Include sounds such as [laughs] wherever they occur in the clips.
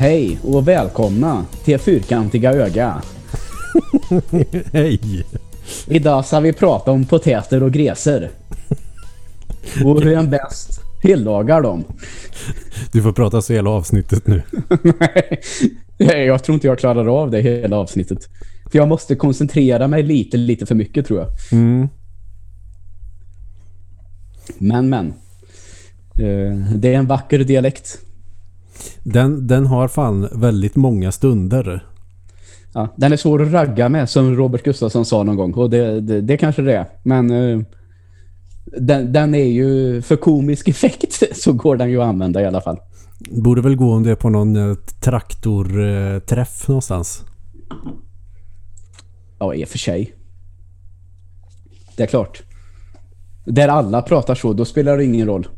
Hej och välkomna till Fyrkantiga öga. [laughs] Hej! Idag ska vi prata om potäter och gräser. Och hur en bäst tillagar dem. Du får prata så hela avsnittet nu. [laughs] Nej, jag tror inte jag klarar av det hela avsnittet. För jag måste koncentrera mig lite, lite för mycket tror jag. Mm. Men, men. Eh, Det är en vacker dialekt. Den, den har fan väldigt många stunder. Ja, den är svår att ragga med som Robert Gustafsson sa någon gång. Och det, det, det kanske det är. Men eh, den, den är ju för komisk effekt [laughs] så går den ju att använda i alla fall. Borde väl gå om det är på någon eh, traktorträff någonstans. Ja, i och för sig. Det är klart. Där alla pratar så, då spelar det ingen roll.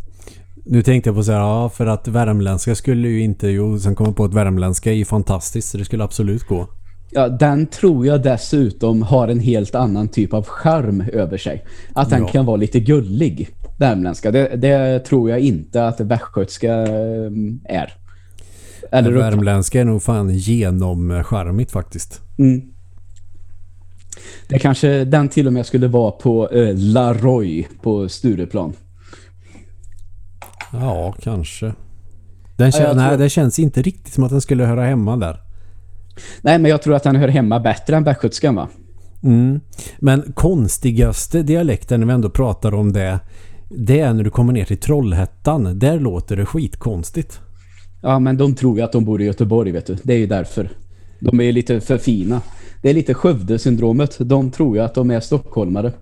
Nu tänkte jag på så här, ja för att värmländska skulle ju inte, jo sen kom jag på att värmländska är ju fantastiskt så det skulle absolut gå. Ja, den tror jag dessutom har en helt annan typ av charm över sig. Att den Ja. kan vara lite gullig, värmländska. Det, det tror jag inte att västgötska eh, är. Eller Värmländska är nog fan genomskärmigt faktiskt. mm. Det kanske den till och med skulle vara på eh, Laroy på Stureplan. Ja, kanske. Den Ja, kän- nej, tror- det känns inte riktigt som att den skulle höra hemma där. Nej, men jag tror att den hör hemma bättre än västgötskan va? Mm. Men konstigaste dialekten när vi ändå pratar om det det är när du kommer ner till Trollhättan. Där låter det skitkonstigt. Ja, men de tror ju att de bor i Göteborg, vet du. Det är ju därför. De är ju lite för fina. Det är lite Skövde-syndromet. De tror ju att de är stockholmare.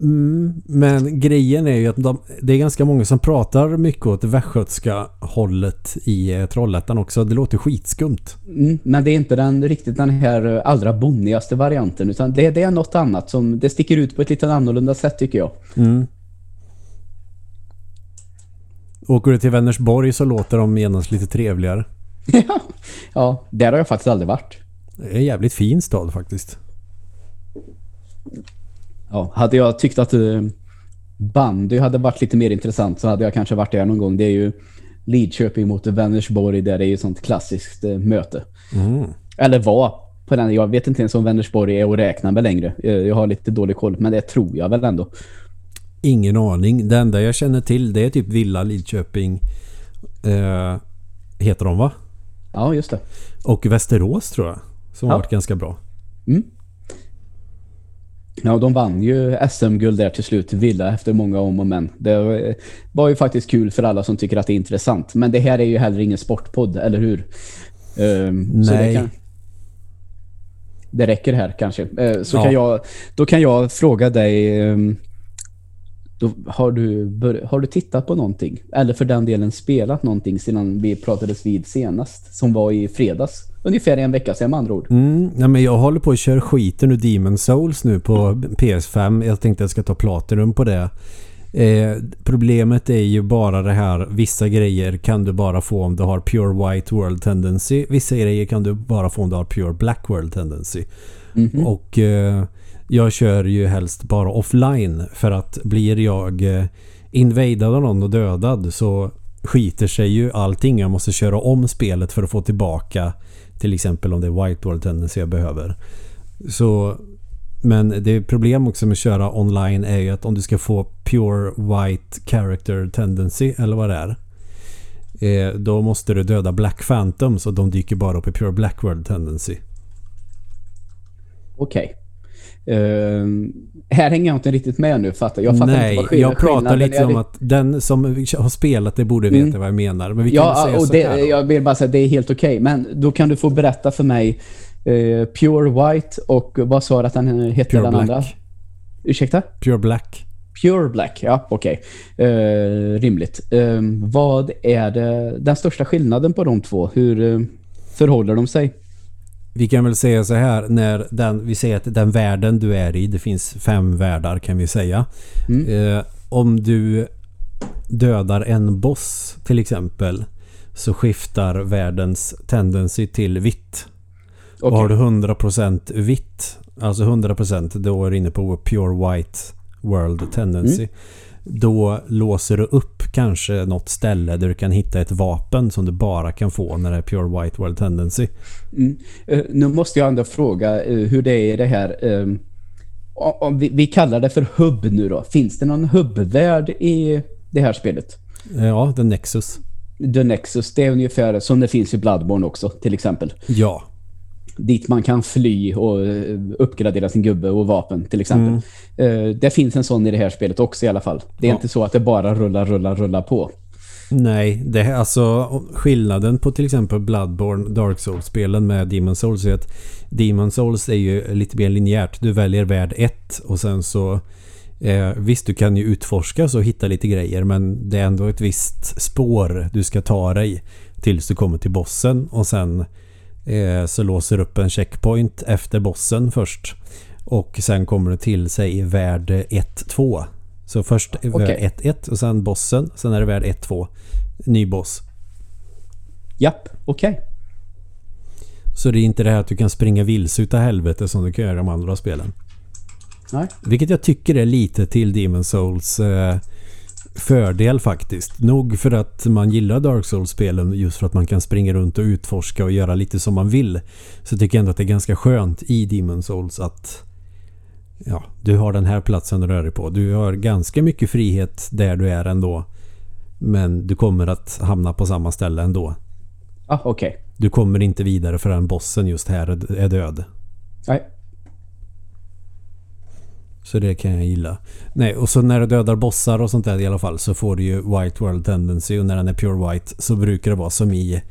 Mm. Men grejen är ju att de, det är ganska många som pratar mycket åt västgötska hållet i eh, Trollhättan också. Det låter skitskumt. Mm, men det är inte den riktigt den här eh, allra bonnigaste varianten. Utan det, det är något annat som det sticker ut på ett lite annorlunda sätt tycker jag. Mm. Åker du till Vänersborg så låter de genast lite trevligare. [laughs] ja, där har jag faktiskt aldrig varit. Det är en jävligt fin stad faktiskt. Ja, hade jag tyckt att eh, bandy hade varit lite mer intressant så hade jag kanske varit där någon gång. Det är ju Lidköping mot Vänersborg där det är ju sånt klassiskt eh, möte. Mm. Eller var på den. Jag vet inte ens om Vänersborg är att räkna med längre. Eh, Jag har lite dålig koll, men det tror jag väl ändå. Ingen aning. Det enda jag känner till det är typ Villa Lidköping. Eh, heter de va? Ja, just det. Och Västerås tror jag. Som Ja. har varit ganska bra. Ja, de vann ju SM-guld där till slut, Villa, efter många om och men. Det eh, var ju faktiskt kul för alla som tycker att det är intressant. Men det här är ju heller ingen sportpodd, eller hur? Det, Nej. kan, det räcker här kanske. Eh, Så Ja. kan jag, då kan jag fråga dig... ehm, Då, har, du har du tittat på någonting? Eller för den delen spelat någonting sedan vi pratades vid senast? Som var i fredags. Ungefär en vecka sedan med andra ord. Mm, ja, men jag håller på att köra skiten ur Demon Souls nu på PS5. Jag tänkte jag ska ta Platinum på det. Eh, problemet är ju bara det här. Vissa grejer kan du bara få om du har Pure White World Tendency. Vissa grejer kan du bara få om du har Pure Black World Tendency. Mhm. Och eh, jag kör ju helst bara offline. För att blir jag eh, invadad av någon och dödad så skiter sig ju allting. Jag måste köra om spelet för att få tillbaka till exempel om det är whiteboard Tendency jag behöver. Så, men det är problem också med att köra online är ju att om du ska få Pure White Character Tendency eller vad det är. Eh, då måste du döda Black Phantoms och de dyker bara upp i Pure Black World Tendency. Okej. Okay här hänger jag inte riktigt med nu, fattar jag. fattar Nej, inte vad skill- jag pratar skillnaden lite om att den som har spelat det borde veta Mm. vad jag menar. Men vi kan Ja, säga och så det, här då. jag vill bara säga att det är helt okej. Men då kan du få berätta för mig eh, Pure White och vad sa du att den hette Pure den Black. andra? Ursäkta? Pure Black. Pure Black, ja okej. Eh, rimligt. Eh, vad är det, den största skillnaden på de två? Hur eh, förhåller de sig? Vi kan väl säga så här när den, vi säger att den världen du är i, det finns fem världar kan vi säga. Mm. Eh, om du dödar en boss till exempel så skiftar världens tendency till vitt. Och Okej. har du 100% vitt, alltså 100% då är du inne på pure white world tendency. Då låser du upp kanske något ställe där du kan hitta ett vapen som du bara kan få när det är Pure White World Tendency. Mm. Uh, nu måste jag ändå fråga uh, hur det är i det här. Um, om vi, vi, kallar det för hubb nu då. Finns det någon hubbvärld i det här spelet? Ja, The Nexus. The Nexus, det är ungefär som det finns i Bloodborne också till exempel. Ja. Dit man kan fly och uppgradera sin gubbe och vapen till exempel. Mm. Det finns en sån i det här spelet också i alla fall. Det är ja. inte så att det bara rullar, rullar, rullar på. Nej, det är alltså skillnaden på till exempel Bloodborne, Dark Souls-spelen med Demon Souls är att Demon Souls är ju lite mer linjärt. Du väljer värld 1 och sen så eh, visst, du kan ju utforska och hitta lite grejer men det är ändå ett visst spår du ska ta dig tills du kommer till bossen och sen eh, så låser upp en checkpoint efter bossen först. Och sen kommer du till sig värld 1-2 så först okay. värld 1-1 och sen bossen. Sen är det värld 1-2. Ny boss. Japp, okej. Okay. Så det är inte det här att du kan springa vilse utav helvete som du kan göra i de andra spelen. Nej. Vilket jag tycker är lite till Demon Souls eh, fördel faktiskt. Nog för att man gillar Dark Souls-spelen just för att man kan springa runt och utforska och göra lite som man vill. Så tycker jag ändå att det är ganska skönt i Demon Souls att ja, du har den här platsen att röra dig på. Du har ganska mycket frihet där du är ändå. Men du kommer att hamna på samma ställe ändå. Ah, okej. Okay. Du kommer inte vidare förrän bossen just här är död. Nej. Så det kan jag gilla. Nej, och så när du dödar bossar och sånt där i alla fall så får du ju White World Tendency och när den är Pure White så brukar det vara som i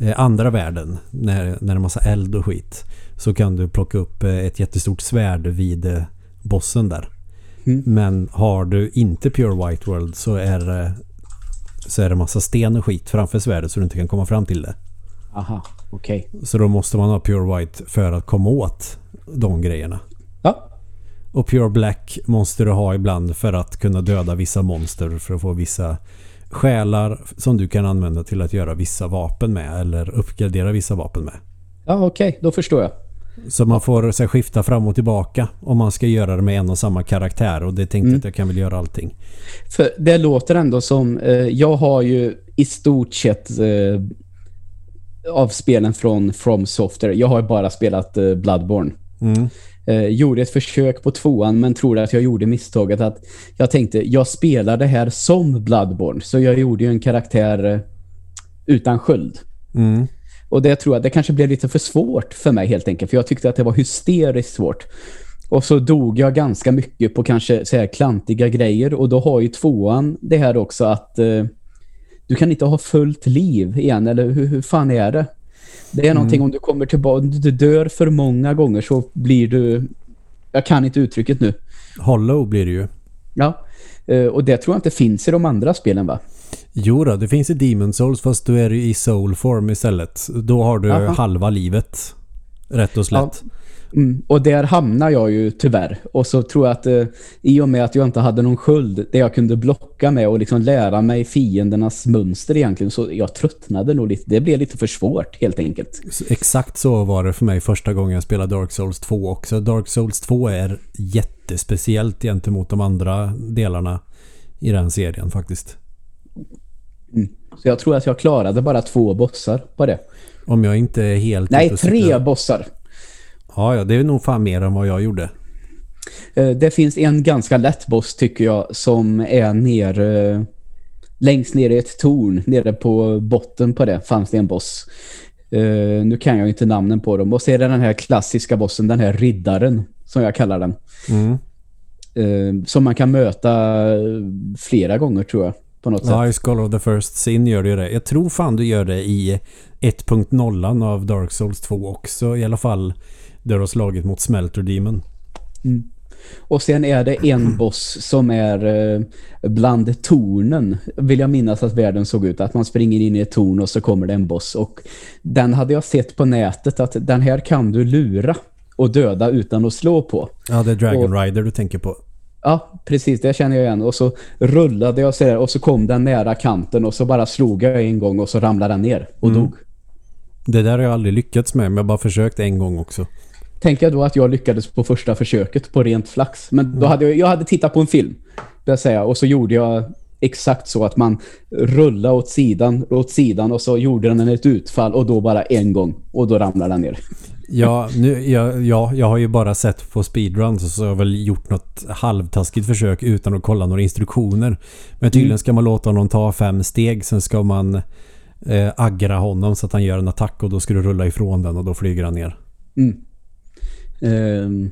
eh, andra världen när, när det är massa eld och skit så kan du plocka upp eh, ett jättestort svärd vid eh, bossen där. Mm. Men har du inte Pure White World så är det så är det massa sten och skit framför svärdet så du inte kan komma fram till det. Aha, okej. Okay. Så då måste man ha Pure White för att komma åt de grejerna. Ja. Och Pure Black måste du ha ibland för att kunna döda vissa monster för att få vissa själar som du kan använda till att göra vissa vapen med eller uppgradera vissa vapen med. Ja, okej. Okay. Då förstår jag. Så man får så skifta fram och tillbaka om man ska göra det med en och samma karaktär. Och det tänkte mm. att jag kan väl göra allting. För det låter ändå som... Eh, jag har ju i stort sett eh, av spelen från From Software. Jag har bara spelat eh, Bloodborne. Mm. Eh, gjorde ett försök på tvåan men tror att jag gjorde misstaget att jag tänkte, jag spelar det här som Bloodborne. Så jag gjorde ju en karaktär eh, utan sköld. Mm. Och det tror jag, det kanske blev lite för svårt för mig helt enkelt. För jag tyckte att det var hysteriskt svårt. Och så dog jag ganska mycket på kanske så här klantiga grejer. Och då har ju tvåan det här också att eh, du kan inte ha fullt liv igen. Eller hur, hur fan är det? Det är mm. någonting om du kommer tillbaka, du dör för många gånger så blir du, jag kan inte uttrycket nu. Hollow blir det ju. Ja, eh, och det tror jag inte finns i de andra spelen va? Jo då, det finns i Demon Souls fast du är i soul form istället. Då har du Aha. halva livet. Rätt och slätt. Ja. Mm, och där hamnar jag ju tyvärr. Och så tror jag att eh, i och med att jag inte hade någon sköld där jag kunde blocka med och liksom lära mig fiendernas mönster egentligen så jag tröttnade nog lite. Det blev lite för svårt helt enkelt. Exakt så var det för mig första gången jag spelade Dark Souls 2 också. Dark Souls 2 är jättespeciellt gentemot de andra delarna i den serien faktiskt. Mm. Så jag tror att jag klarade bara två bossar på det. Om jag inte är helt... Nej, tre bossar. Ja, ja, det är nog fan mer än vad jag gjorde. Eh, det finns en ganska lätt boss tycker jag som är nere längst ner i ett torn. Nere på botten på det fanns det en boss. Uh, nu kan jag inte namnen på dem. Och så är det den här klassiska bossen, den här riddaren som jag kallar den. Mm. Som man kan möta flera gånger tror jag på något ja, sätt. I Skull of the First Sin gör du det. Jag tror fan du gör det i 1.0 av Dark Souls 2 också. I alla fall där du har slagit mot Smelter Demon. Mm. Och sen är det en [clears throat] boss som är eh, bland tornen. Vill jag minnas att världen såg ut. Att man springer in i ett torn och så kommer det en boss. Och den hade jag sett på nätet att den här kan du lura och döda utan att slå på. Ja, det är Dragon och, Rider du tänker på. Ja, precis. Det känner jag igen. Och så rullade jag så där, och så kom den nära kanten och så bara slog jag en gång och så ramlade den ner och mm. dog. Det där har jag aldrig lyckats med, men jag har bara försökt en gång också. Tänker jag då att jag lyckades på första försöket på rent flax. Men då mm. hade jag, jag hade tittat på en film. det säga. Och så gjorde jag exakt så att man rullade åt sidan, åt sidan och så gjorde den ett utfall och då bara en gång och då ramlar den ner. Ja, nu, ja, ja, jag har ju bara sett på speedruns och så har jag väl gjort något halvtaskigt försök utan att kolla några instruktioner. Men tydligen mm. ska man låta honom ta fem steg, sen ska man eh, aggra honom så att han gör en attack och då ska du rulla ifrån den och då flyger han ner. Mm. Um,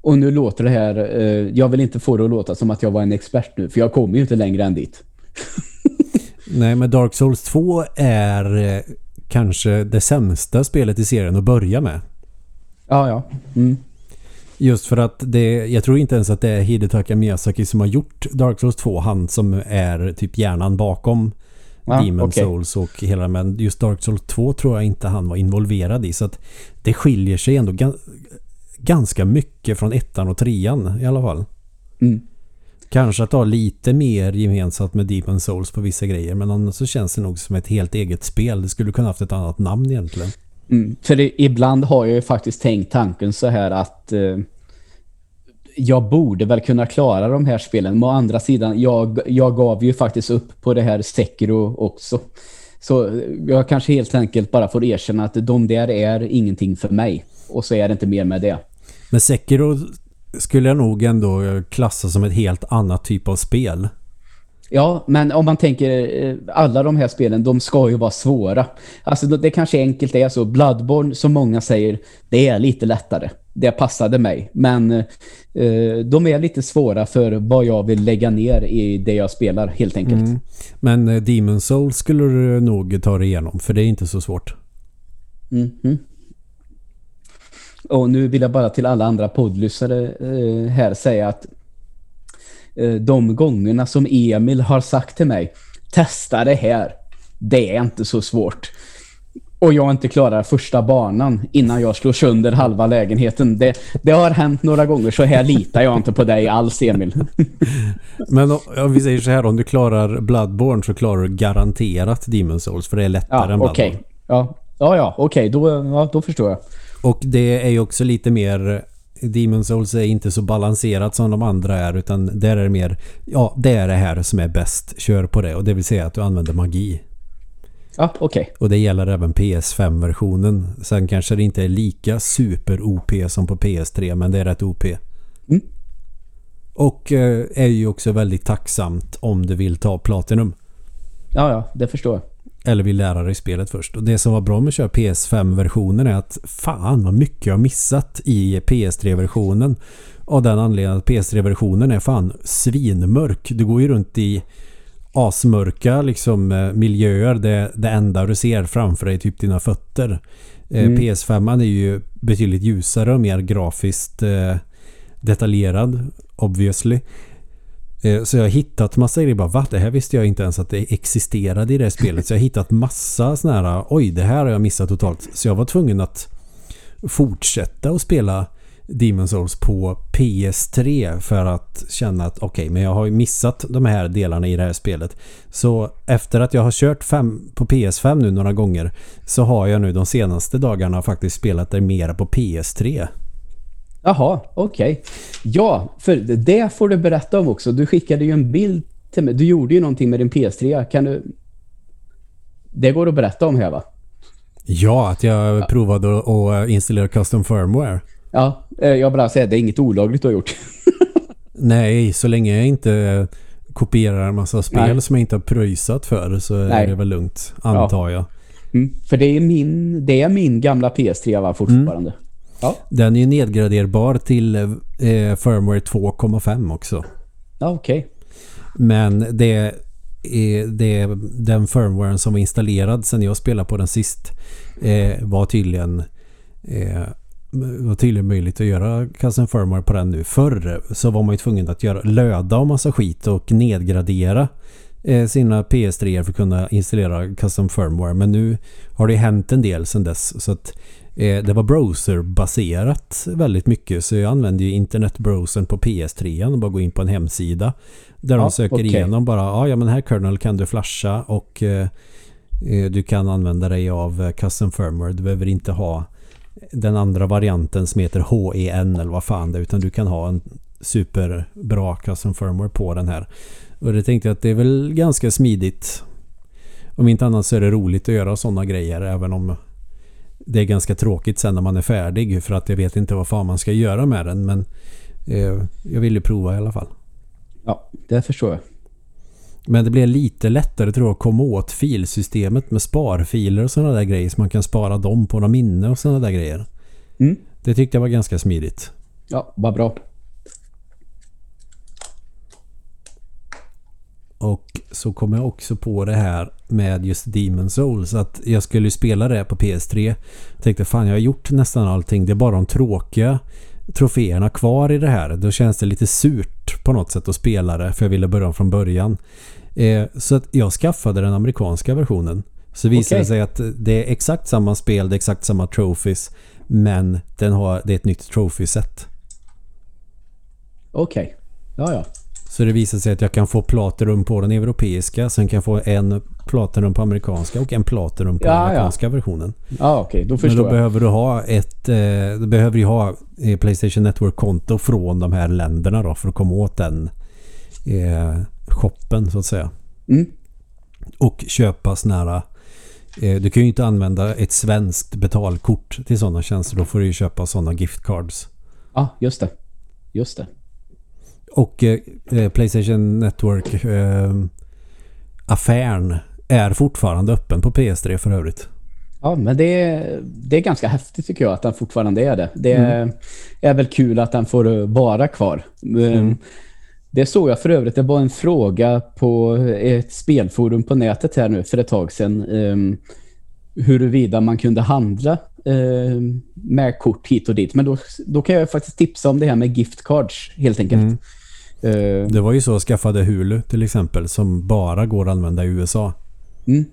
och nu låter det här, uh, jag vill inte få det att låta som att jag var en expert nu, för jag kommer ju inte längre än dit. [laughs] Nej, men Dark Souls 2 är eh, kanske det sämsta spelet i serien att börja med. Ja, ja. Mm. Just för att det, jag tror inte ens att det är Hidetaka Miyazaki som har gjort Dark Souls 2. Han som är typ hjärnan bakom ah, Demon okay. Souls och hela men just Dark Souls 2 tror jag inte han var involverad i. Så att det skiljer sig ändå ganska mycket från ettan och trean i alla fall. Mm. Kanske att ha lite mer gemensamt med Demon Souls på vissa grejer men annars så känns det nog som ett helt eget spel. Det skulle kunna haft ett annat namn egentligen. Mm, för det, ibland har jag ju faktiskt tänkt tanken så här att eh, jag borde väl kunna klara de här spelen. Men å andra sidan, jag, jag gav ju faktiskt upp på det här Sekiro också. Så jag kanske helt enkelt bara får erkänna att de där är ingenting för mig. Och så är det inte mer med det. Men Sekiro skulle jag nog ändå klassa som ett helt annat typ av spel. Ja, men om man tänker eh, alla de här spelen, de ska ju vara svåra. Alltså det kanske enkelt är så. Bloodborne, som många säger, det är lite lättare. Det passade mig. Men eh, de är lite svåra för vad jag vill lägga ner i det jag spelar, helt enkelt. Mm. Men eh, Demon Souls skulle du nog ta dig igenom, för det är inte så svårt. Mm -hmm. Och nu vill jag bara till alla andra poddlyssare eh, här säga att Eh, de gångerna som Emil har sagt till mig testa det här. Det är inte så svårt. Och jag inte klarar första banan innan jag slår sönder halva lägenheten. Det, det har hänt några gånger så här litar jag inte på dig alls Emil. [laughs] Men om vi säger så här, om du klarar Bloodborne så klarar du garanterat Demon Souls för det är lättare ja, än Bloodborne. Okay. Ja, ja, ja okej. Okay. Då, ja, då förstår jag. Och det är ju också lite mer Demon Souls är inte så balanserat som de andra är utan där är det mer ja, det är det här som är bäst. Kör på det och det vill säga att du använder magi. Ja, okej. Okay. Och det gäller även PS5-versionen. Sen kanske det inte är lika super-OP som på PS3 men det är rätt OP. Mm. Och eh, är ju också väldigt tacksamt om du vill ta Platinum. Ja, ja, det förstår jag eller vill lära dig spelet först. Och det som var bra med att köra PS5-versionen är att fan vad mycket jag har missat i PS3-versionen. Av den anledningen att PS3-versionen är fan svinmörk. Du går ju runt i asmörka liksom eh, miljöer. Det, det enda du ser framför dig är typ dina fötter. Eh, mm. PS5 är ju betydligt ljusare och mer grafiskt eh, detaljerad obviously. Eh, så jag har hittat massa grejer. Bara, va? Det här visste jag inte ens att det existerade i det här spelet. Så jag har hittat massa sådana här, oj det här har jag missat totalt. Så jag var tvungen att fortsätta att spela Demon Souls på PS3 för att känna att okej, okay, men jag har missat de här delarna i det här spelet. Så efter att jag har kört fem, på PS5 nu några gånger så har jag nu de senaste dagarna faktiskt spelat det mera på PS3. Jaha, okej. Okay. Ja, för det får du berätta om också. Du skickade ju en bild till mig. Du gjorde ju någonting med din PS3. Kan du... Det går att berätta om här va? Ja, att jag ja. provade att installera custom firmware. Ja, eh, jag bara säger det är inget olagligt du har gjort. [laughs] Nej, så länge jag inte kopierar en massa spel Nej. som jag inte har pröjsat för så Nej. är det väl lugnt, antar ja. jag. Mm, för det är, min, det är min gamla PS3 va, fortfarande. Mm. Ja. Den är ju nedgraderbar till eh, firmware 2,5 också. Ja, okej. Okay. Men det är, det den firmwaren som var installerad sen jag spelade på den sist eh, var tydligen eh, var tydligen möjligt att göra custom firmware på den nu. Förr så var man ju tvungen att göra löda och massa skit och nedgradera eh, sina PS3 för att kunna installera custom firmware. Men nu har det hänt en del sen dess. Så att det var browserbaserat väldigt mycket så jag använde ju internetbrowsern på PS3 och bara gå in på en hemsida där ja, de söker okay. igenom bara ah, ja men här kernel kan du flasha och eh, eh, du kan använda dig av eh, custom firmware. Du behöver inte ha den andra varianten som heter HEN eller vad fan det är utan du kan ha en superbra custom firmware på den här. Och det tänkte jag att det är väl ganska smidigt. Om inte annat så är det roligt att göra sådana grejer även om det är ganska tråkigt sen när man är färdig för att jag vet inte vad fan man ska göra med den men eh, jag vill ju prova i alla fall. Ja, det förstår jag. Men det blir lite lättare tror jag att komma åt filsystemet med sparfiler och sådana där grejer så man kan spara dem på några minne och sådana där grejer. Mm. Det tyckte jag var ganska smidigt. Ja, vad bra. Och så kom jag också på det här med just Demon Souls. Att jag skulle spela det på PS3. Jag tänkte fan jag har gjort nästan allting. Det är bara de tråkiga troféerna kvar i det här. Då känns det lite surt på något sätt att spela det. För jag ville börja från början. Eh, så att jag skaffade den amerikanska versionen. Så visade det sig att det är exakt samma spel. Det är exakt samma trophies. Men den har, det är ett nytt trophy-set. Okej. Ja, ja. Så det visar sig att jag kan få platinum på den europeiska. Sen kan jag få en platinum på amerikanska och en platinum på Ja, den ja. amerikanska versionen. Ja, okej. Då Men förstår då jag. behöver du ha ett... Eh, du behöver ju ha eh, Playstation Network-konto från de här länderna då för att komma åt den eh, shoppen så att säga. Mm. Och köpa såna här... Eh, du kan ju inte använda ett svenskt betalkort till sådana tjänster. Då får du ju köpa sådana gift cards. Ja, just det. Just det. Och eh, eh, Playstation Network eh, affären är fortfarande öppen på PS3 för övrigt. Ja, men det är, det är ganska häftigt tycker jag att den fortfarande är det. Det Mm. är väl kul att den får eh, vara kvar. Mm. Det såg jag för övrigt. Det var en fråga på ett spelforum på nätet här nu för ett tag sedan. Um, huruvida man kunde handla eh, med kort hit och dit. Men då, då kan jag faktiskt tipsa om det här med gift cards helt enkelt. Mm. Eh, Det var ju så jag skaffade Hulu till exempel som bara går att använda i USA. Mm.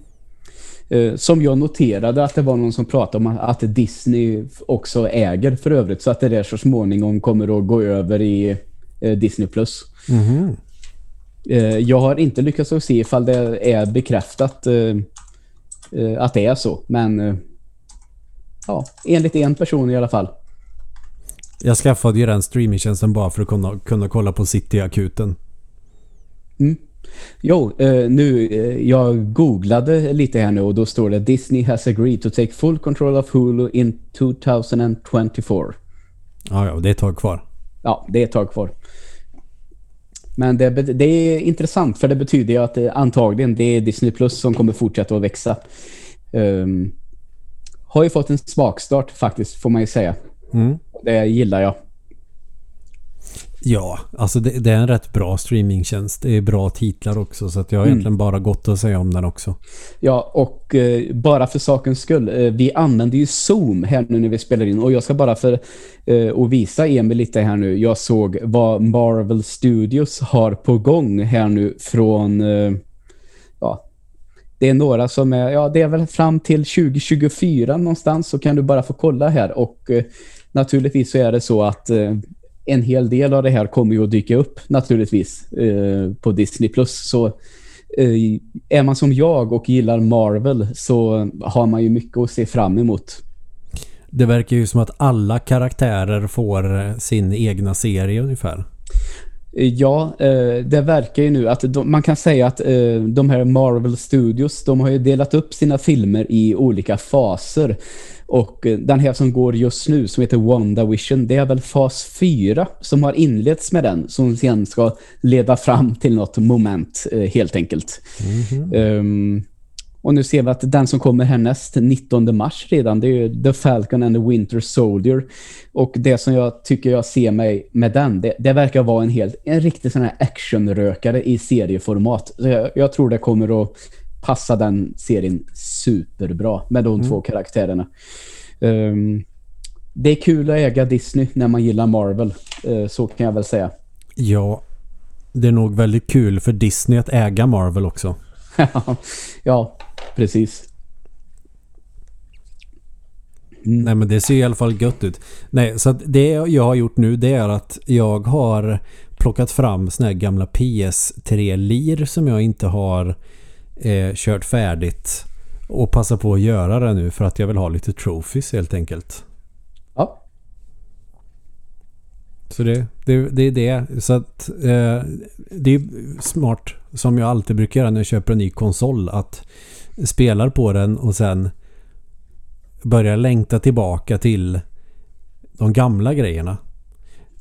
Eh, Som jag noterade att det var någon som pratade om att Disney också äger för övrigt så att det där så småningom kommer att gå över i eh, Disney+. Plus. Eh, Jag har inte lyckats att se ifall det är bekräftat att det är så, men ja, enligt en person i alla fall. Jag skaffade ju den streamingtjänsten bara för att kunna, kunna kolla på City-akuten. Jo, eh, nu, eh, jag googlade lite här nu och då står det Disney has agreed to take full control of Hulu in 2024. Ja, ja, det är ett tag kvar. Ja, det är ett tag kvar. Men det, det är intressant för det betyder ju att det, antagligen det är Disney Plus som kommer fortsätta att växa. Um, har ju fått en smakstart faktiskt får man ju säga. Mm. Det gillar jag. Ja, alltså det, det är en rätt bra streamingtjänst. Det är bra titlar också så att jag har Mm. egentligen bara gott att säga om den också. Ja, och eh, bara för sakens skull. Eh, vi använder ju Zoom här nu när vi spelar in. Och jag ska bara för eh, att visa Emil lite här nu. Jag såg vad Marvel Studios har på gång här nu från... Eh, ja, det är några som är... Ja, det är väl fram till 2024 någonstans så kan du bara få kolla här. Och eh, naturligtvis så är det så att... Eh, en hel del av det här kommer ju att dyka upp naturligtvis eh, på Disney+. Plus Så eh, är man som jag och gillar Marvel så har man ju mycket att se fram emot. Det verkar ju som att alla karaktärer får eh, sin egna serie ungefär. Ja, eh, det verkar ju nu att de, man kan säga att eh, de här Marvel Studios, de har ju delat upp sina filmer i olika faser. Och eh, den här som går just nu som heter WandaVision, det är väl fas 4 som har inletts med den som sen ska leda fram till något moment helt enkelt. Ehm, och nu ser vi att den som kommer härnäst 19 mars redan, det är ju The Falcon and the Winter Soldier. Och det som jag tycker jag ser mig med den, det, det verkar vara en helt en riktig sån här actionrökare i serieformat. Jag, jag tror det kommer att passa den serien superbra med de två karaktärerna. Ehm, det är kul att äga Disney när man gillar Marvel, eh, så kan jag väl säga. Ja, det är nog väldigt kul för Disney att äga Marvel också. [laughs] ja, precis. Mm. Nej men det ser i alla fall gött ut. Nej, så att det jag har gjort nu det är att jag har plockat fram såna här gamla PS3-lir som jag inte har eh, kört färdigt. Och passa på att göra det nu för att jag vill ha lite trophies helt enkelt. Ja, Så det, det, det är det. Så att eh, det är smart som jag alltid brukar göra när jag köper en ny konsol att spelar på den och sen börjar längta tillbaka till de gamla grejerna.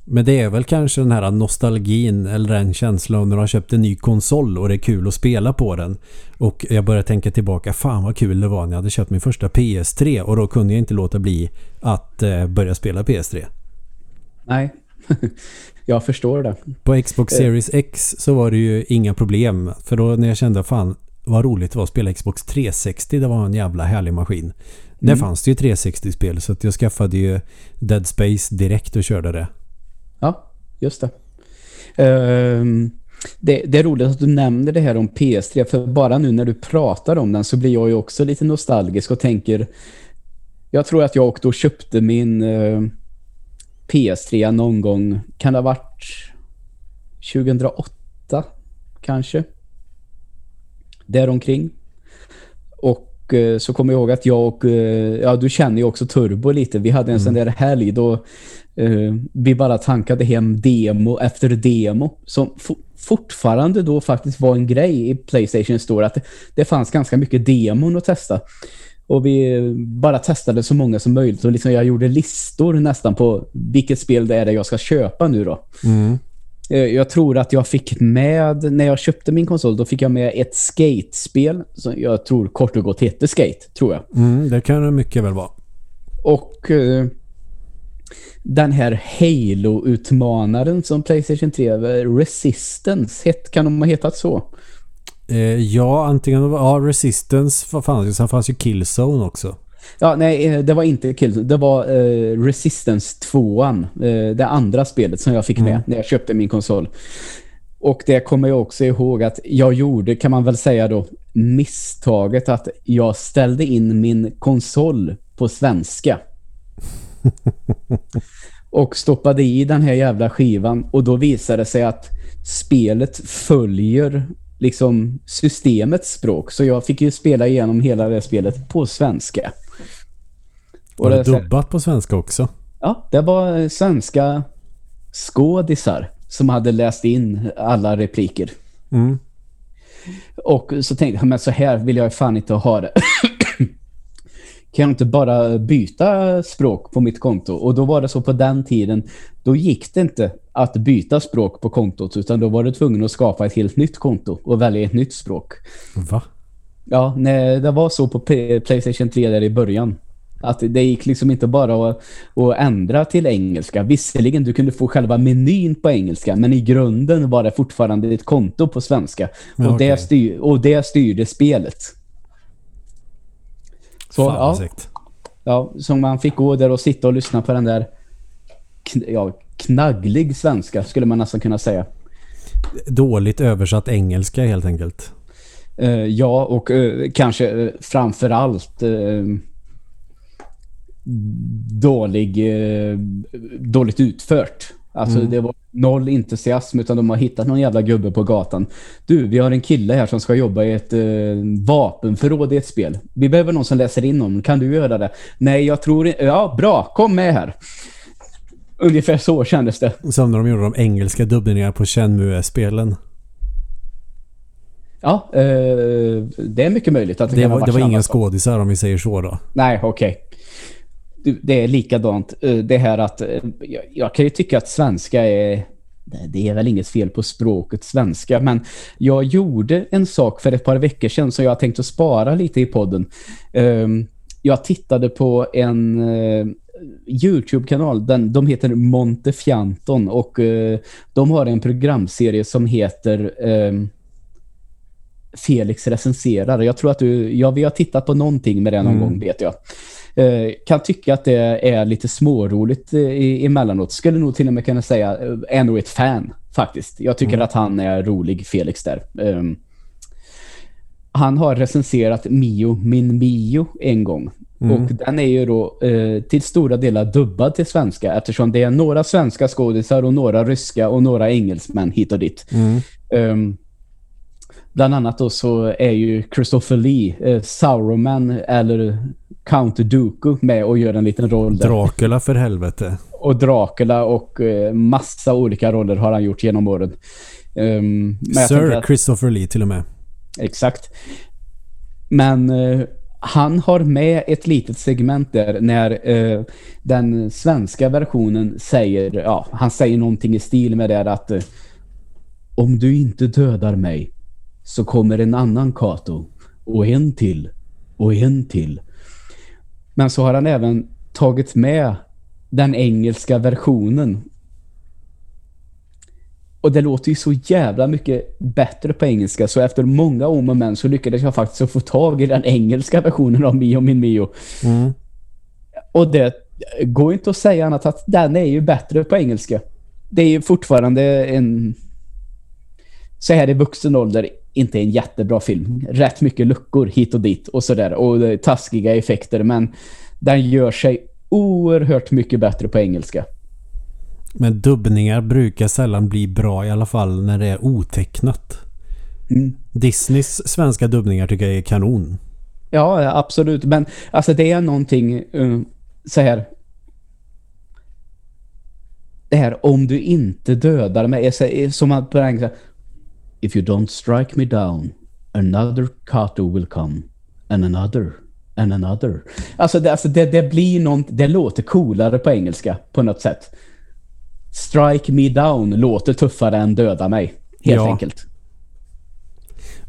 Men det är väl kanske den här nostalgin eller den känslan när du har köpt en ny konsol och det är kul att spela på den. Och jag börjar tänka tillbaka, fan vad kul det var när jag hade köpt min första PS3 och då kunde jag inte låta bli att eh, börja spela PS3. Nej, [laughs] jag förstår det. På Xbox Eh. Series X så var det ju inga problem. För då när jag kände, fan vad roligt det var att spela Xbox 360, det var en jävla härlig maskin. Där Mm. fanns det ju 360-spel så jag skaffade ju Dead Space direkt och körde det. Ja, just det. Ehm, det. Det är roligt att du nämner det här om PS3 för bara nu när du pratar om den så blir jag ju också lite nostalgisk och tänker jag tror att jag och då köpte min eh, PS3 någon gång kan det ha varit 2008 kanske däromkring och eh, så kommer jag ihåg att jag och eh, ja du känner ju också Turbo lite vi hade en sån där helg då eh, vi bara tankade hem demo efter demo som fo- fortfarande då faktiskt var en grej i Playstation Store att det, det fanns ganska mycket demon att testa och vi eh, bara testade så många som möjligt och liksom jag gjorde listor nästan på vilket spel det är det jag ska köpa nu då. Mm. Eh, Jag tror att jag fick med, när jag köpte min konsol, då fick jag med ett skate-spel som jag tror kort och gott heter Skate, tror jag. Mm, det kan det mycket väl vara. Och eh, den här Halo-utmanaren som Playstation 3, eh, Resistance, het, kan de ha hetat så? Eh, ja, antingen ja, Resistance vad fan, sen fanns ju Killzone också. Ja, nej, eh, det var inte Killzone. Det var eh, Resistance 2an. Eh, det andra spelet som jag fick med Mm. när jag köpte min konsol. Och det kommer jag också ihåg att jag gjorde, kan man väl säga då, misstaget att jag ställde in min konsol på svenska. [laughs] och stoppade i den här jävla skivan och då visade det sig att spelet följer liksom systemets språk. Så jag fick ju spela igenom hela det spelet på svenska. Var det dubbat på svenska också? ja, det var svenska skådisar som hade läst in alla repliker. Mm. Och så tänkte jag, men så här vill jag fan inte ha det. [clears throat] kan jag inte bara byta språk på mitt konto? Och då var det så på den tiden, då gick det inte att byta språk på kontot utan då var du tvungen att skapa ett helt nytt konto och välja ett nytt språk. Va? Ja, nej, det var så på Playstation 3 där i början. Att det gick liksom inte bara att, att ändra till engelska. Visserligen du kunde få själva menyn på engelska, men i grunden var det fortfarande ett konto på svenska. Ja, och, det okej. styr, och det styrde spelet. Så, Fan ja, segt. ja, så man fick gå där och sitta och lyssna på den där kn ja, knagglig svenska skulle man nästan kunna säga. Dåligt översatt engelska helt enkelt. Eh, ja, och eh, kanske uh, framför allt eh, dålig, eh, dåligt utfört. Alltså det var noll entusiasm utan de har hittat någon jävla gubbe på gatan. Du, vi har en kille här som ska jobba i ett eh, vapenförråd i ett spel. Vi behöver någon som läser in om. Kan du göra det? Nej, jag tror inte... Ja, bra. Kom med här. Ungefär så kändes det. Som när de gjorde de engelska dubbningar på Shenmue-spelen. Ja, eh, det är mycket möjligt att det, Det kan var, varit det var inga skådisar om vi säger så då. Nej, okej. Du, Det är likadant. eh, Det här att eh, jag, kan ju tycka att svenska är det- är väl inget fel på språket svenska, men jag gjorde en sak för ett par veckor sedan som jag har tänkt att spara lite i podden. Ehm, Jag tittade på en eh, Youtube-kanal, den, de heter Montefianton och de har en programserie som heter ehm, Felix recenserar. Jag tror att du, ja vi har tittat på någonting med det någon Mm. gång vet jag. Eh, kan tycka att det är lite småroligt eh, i- emellanåt. Skulle nog till och med kunna säga, eh, är nog ett fan faktiskt. Jag tycker att han är rolig, Felix där. Ehm, han har recenserat Mio, min Mio, en gång. Mm. Och den är ju då eh, till stora delar dubbad till svenska eftersom det är några svenska skådisar och några ryska och några engelsmän hit och dit. Mm. Ehm, bland annat då så är ju Christopher Lee, eh, Sauroman eller Count Dooku med och gör en liten roll där. Dracula för helvete. Och Dracula och eh, massa olika roller har han gjort genom åren. Um, Sir att, Christopher Lee till och med. Exakt. Men eh, han har med ett litet segment där när eh, den svenska versionen säger, ja, han säger någonting i stil med det att eh, om du inte dödar mig så kommer en annan Kato och en till och en till. Men så har han även tagit med den engelska versionen. Och det låter ju så jävla mycket bättre på engelska så efter många om och men så lyckades jag faktiskt få tag i den engelska versionen av Mio min Mio. Mm. Och det går inte att säga annat att den är ju bättre på engelska. Det är ju fortfarande en så här i vuxen ålder inte en jättebra film. Rätt mycket luckor hit och dit och sådär. Och taskiga effekter. Men den gör sig oerhört mycket bättre på engelska. Men dubbningar brukar sällan bli bra i alla fall när det är otecknat. Mm. Disneys svenska dubbningar tycker jag är kanon. Ja, absolut. Men alltså det är någonting uh, så här det här om du inte dödar mig som att på engelska If you don't strike me down, another Kato will come. And another. And another. Alltså, det, alltså det, det blir någon, det låter coolare på engelska på något sätt. Strike me down låter tuffare än döda mig. Helt ja. enkelt.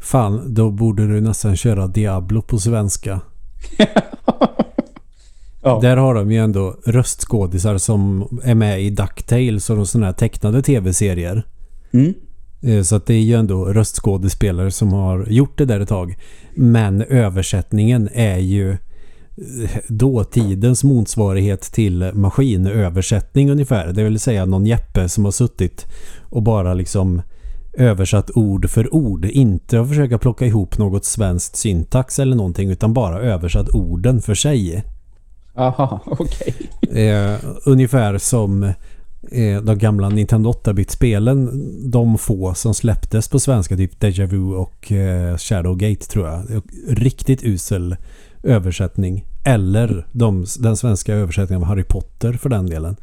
Fan, då borde du nästan köra Diablo på svenska. [laughs] ja. Där har de ju ändå röstskådisar som är med i DuckTales och sådana här tecknade tv-serier. Mm. Eh, så att det är ju ändå röstskådespelare som har gjort det där ett tag. Men översättningen är ju eh, dåtidens motsvarighet till maskinöversättning ungefär. Det vill säga någon Jeppe som har suttit och bara liksom översatt ord för ord. Inte att försöka plocka ihop något svenskt syntax eller någonting utan bara översatt orden för sig. Aha, okej. Okay. Eh, ungefär som Eh, de gamla Nintendo 8-bit-spelen, de få som släpptes på svenska, typ Deja Vu och eh, Shadowgate tror jag. Riktigt usel översättning. Eller de, den svenska översättningen av Harry Potter för den delen.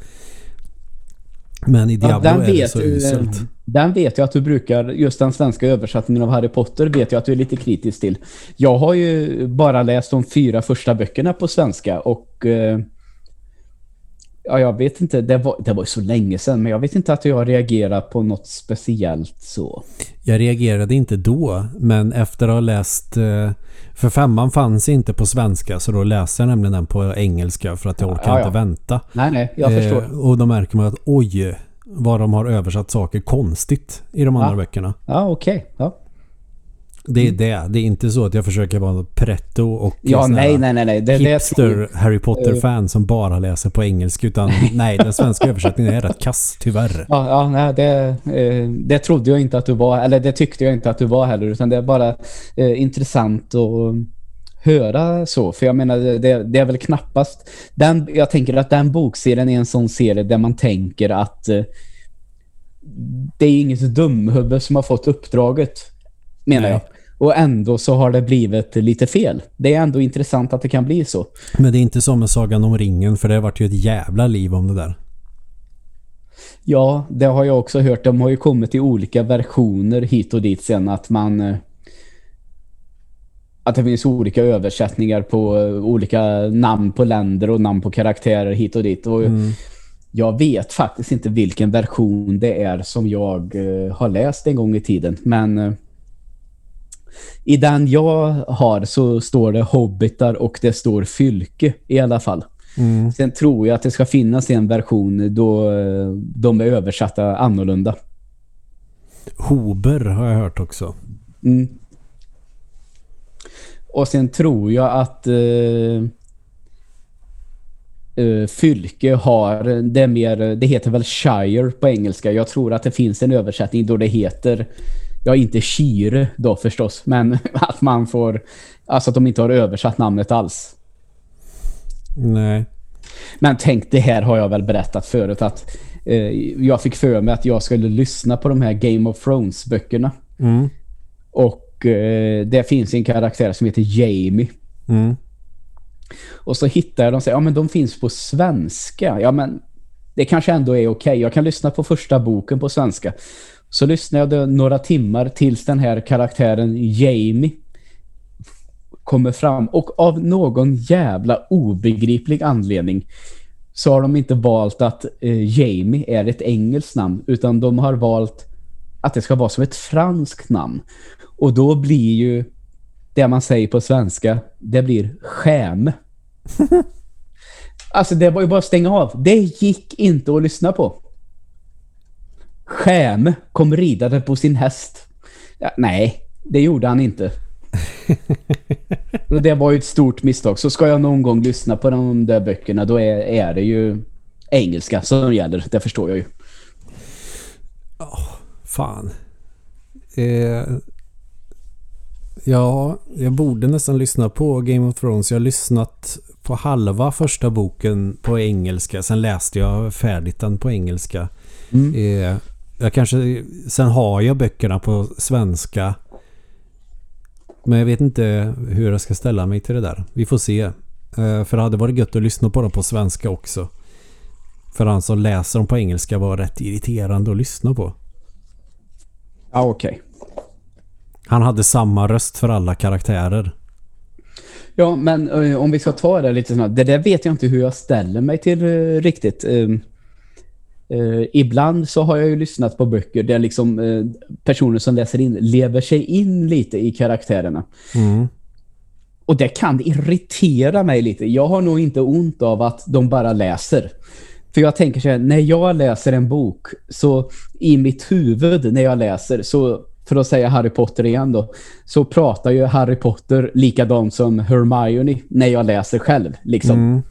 Men i Diablo ja, är det så du, uselt. Den vet jag att du brukar, just den svenska översättningen av Harry Potter vet jag att du är lite kritisk till. Jag har ju bara läst de fyra första böckerna på svenska och eh, ja, jag vet inte, det var, det var så länge sedan men jag vet inte att jag reagerar på något speciellt så. Jag reagerade inte då men efter att ha läst eh, för femman fanns inte på svenska så då läste jag nämligen den på engelska för att jag orkar ja, ja. inte vänta. Nej, nej, jag eh, förstår. Och då märker man att oj, vad de har översatt saker konstigt i de andra böckerna. Ja, okej. Okay. Ja. Det är det. Det är inte så att jag försöker vara pretto och ja, nej, nej, nej, nej. Det, hipster det Harry Potter-fan som bara läser på engelska. Utan [laughs] nej, den svenska översättningen är rätt kass, tyvärr. Ja, ja nej, det, eh, det trodde jag inte att du var. Eller det tyckte jag inte att du var heller. Utan det är bara eh, intressant att höra så. För jag menar, det, det, är väl knappast... Den, jag tänker att den bokserien är en sån serie där man tänker att eh, det är inget dumhuvud som har fått uppdraget, menar Nej. jag. Och ändå så har det blivit lite fel. Det är ändå intressant att det kan bli så. Men det är inte som med Sagan om ringen för det har varit ju ett jävla liv om det där. Ja, det har jag också hört. De har ju kommit i olika versioner hit och dit sen att man eh, att det finns olika översättningar på eh, olika namn på länder och namn på karaktärer hit och dit. Och mm. Jag vet faktiskt inte vilken version det är som jag eh, har läst en gång i tiden. Men i den jag har så står det hobbitar och det står fylke i alla fall. Mm. Sen tror jag att det ska finnas en version då de är översatta annorlunda. Hober har jag hört också. Mm. Och sen tror jag att uh, uh, Fylke har det mer, det heter väl Shire på engelska. Jag tror att det finns en översättning då det heter ja inte Kyre då förstås, men [laughs] att man får alltså att de inte har översatt namnet alls. Nej. Men tänk, det här har jag väl berättat förut att eh, jag fick för mig att jag skulle lyssna på de här Game of Thrones böckerna. Mm. Och eh, det finns en karaktär som heter Jamie. Mm. Och så hittar jag dem och säger, ja men de finns på svenska. Ja men det kanske ändå är okej. Okay. Jag kan lyssna på första boken på svenska. Så lyssnade jag några timmar tills den här karaktären Jamie kommer fram. Och av någon jävla obegriplig anledning så har de inte valt att eh, Jamie är ett engelskt namn utan de har valt att det ska vara som ett franskt namn. Och då blir ju det man säger på svenska, det blir skäm. [laughs] alltså det var ju bara att stänga av. Det gick inte att lyssna på. Skäm kom ridande på sin häst. Ja, nej, det gjorde han inte. Och det var ju ett stort misstag. Så ska jag någon gång lyssna på de där böckerna då är, är det ju engelska som gäller. Det förstår jag ju. Oh, fan. Eh, ja, jag borde nästan lyssna på Game of Thrones. Jag har lyssnat på halva första boken på engelska. Sen läste jag färdigt den på engelska. Mm. Eh, jag kanske, sen har jag böckerna på svenska. Men jag vet inte hur jag ska ställa mig till det där. Vi får se. Eh, för det hade varit gött att lyssna på dem på svenska också. För han som läser dem på engelska var rätt irriterande att lyssna på. Ja, okej. Okay. Han hade samma röst för alla karaktärer. Ja, men uh, om vi ska ta det lite snabbt. Det där vet jag inte hur jag ställer mig till uh, riktigt. Uh, ibland så har jag ju lyssnat på böcker där liksom personer som läser in lever sig in lite i karaktärerna. Mm. Och det kan irritera mig lite. Jag har nog inte ont av att de bara läser. För jag tänker så här, när jag läser en bok så i mitt huvud när jag läser så för att säga Harry Potter igen då, så pratar ju Harry Potter likadant som Hermione när jag läser själv, liksom. Mm.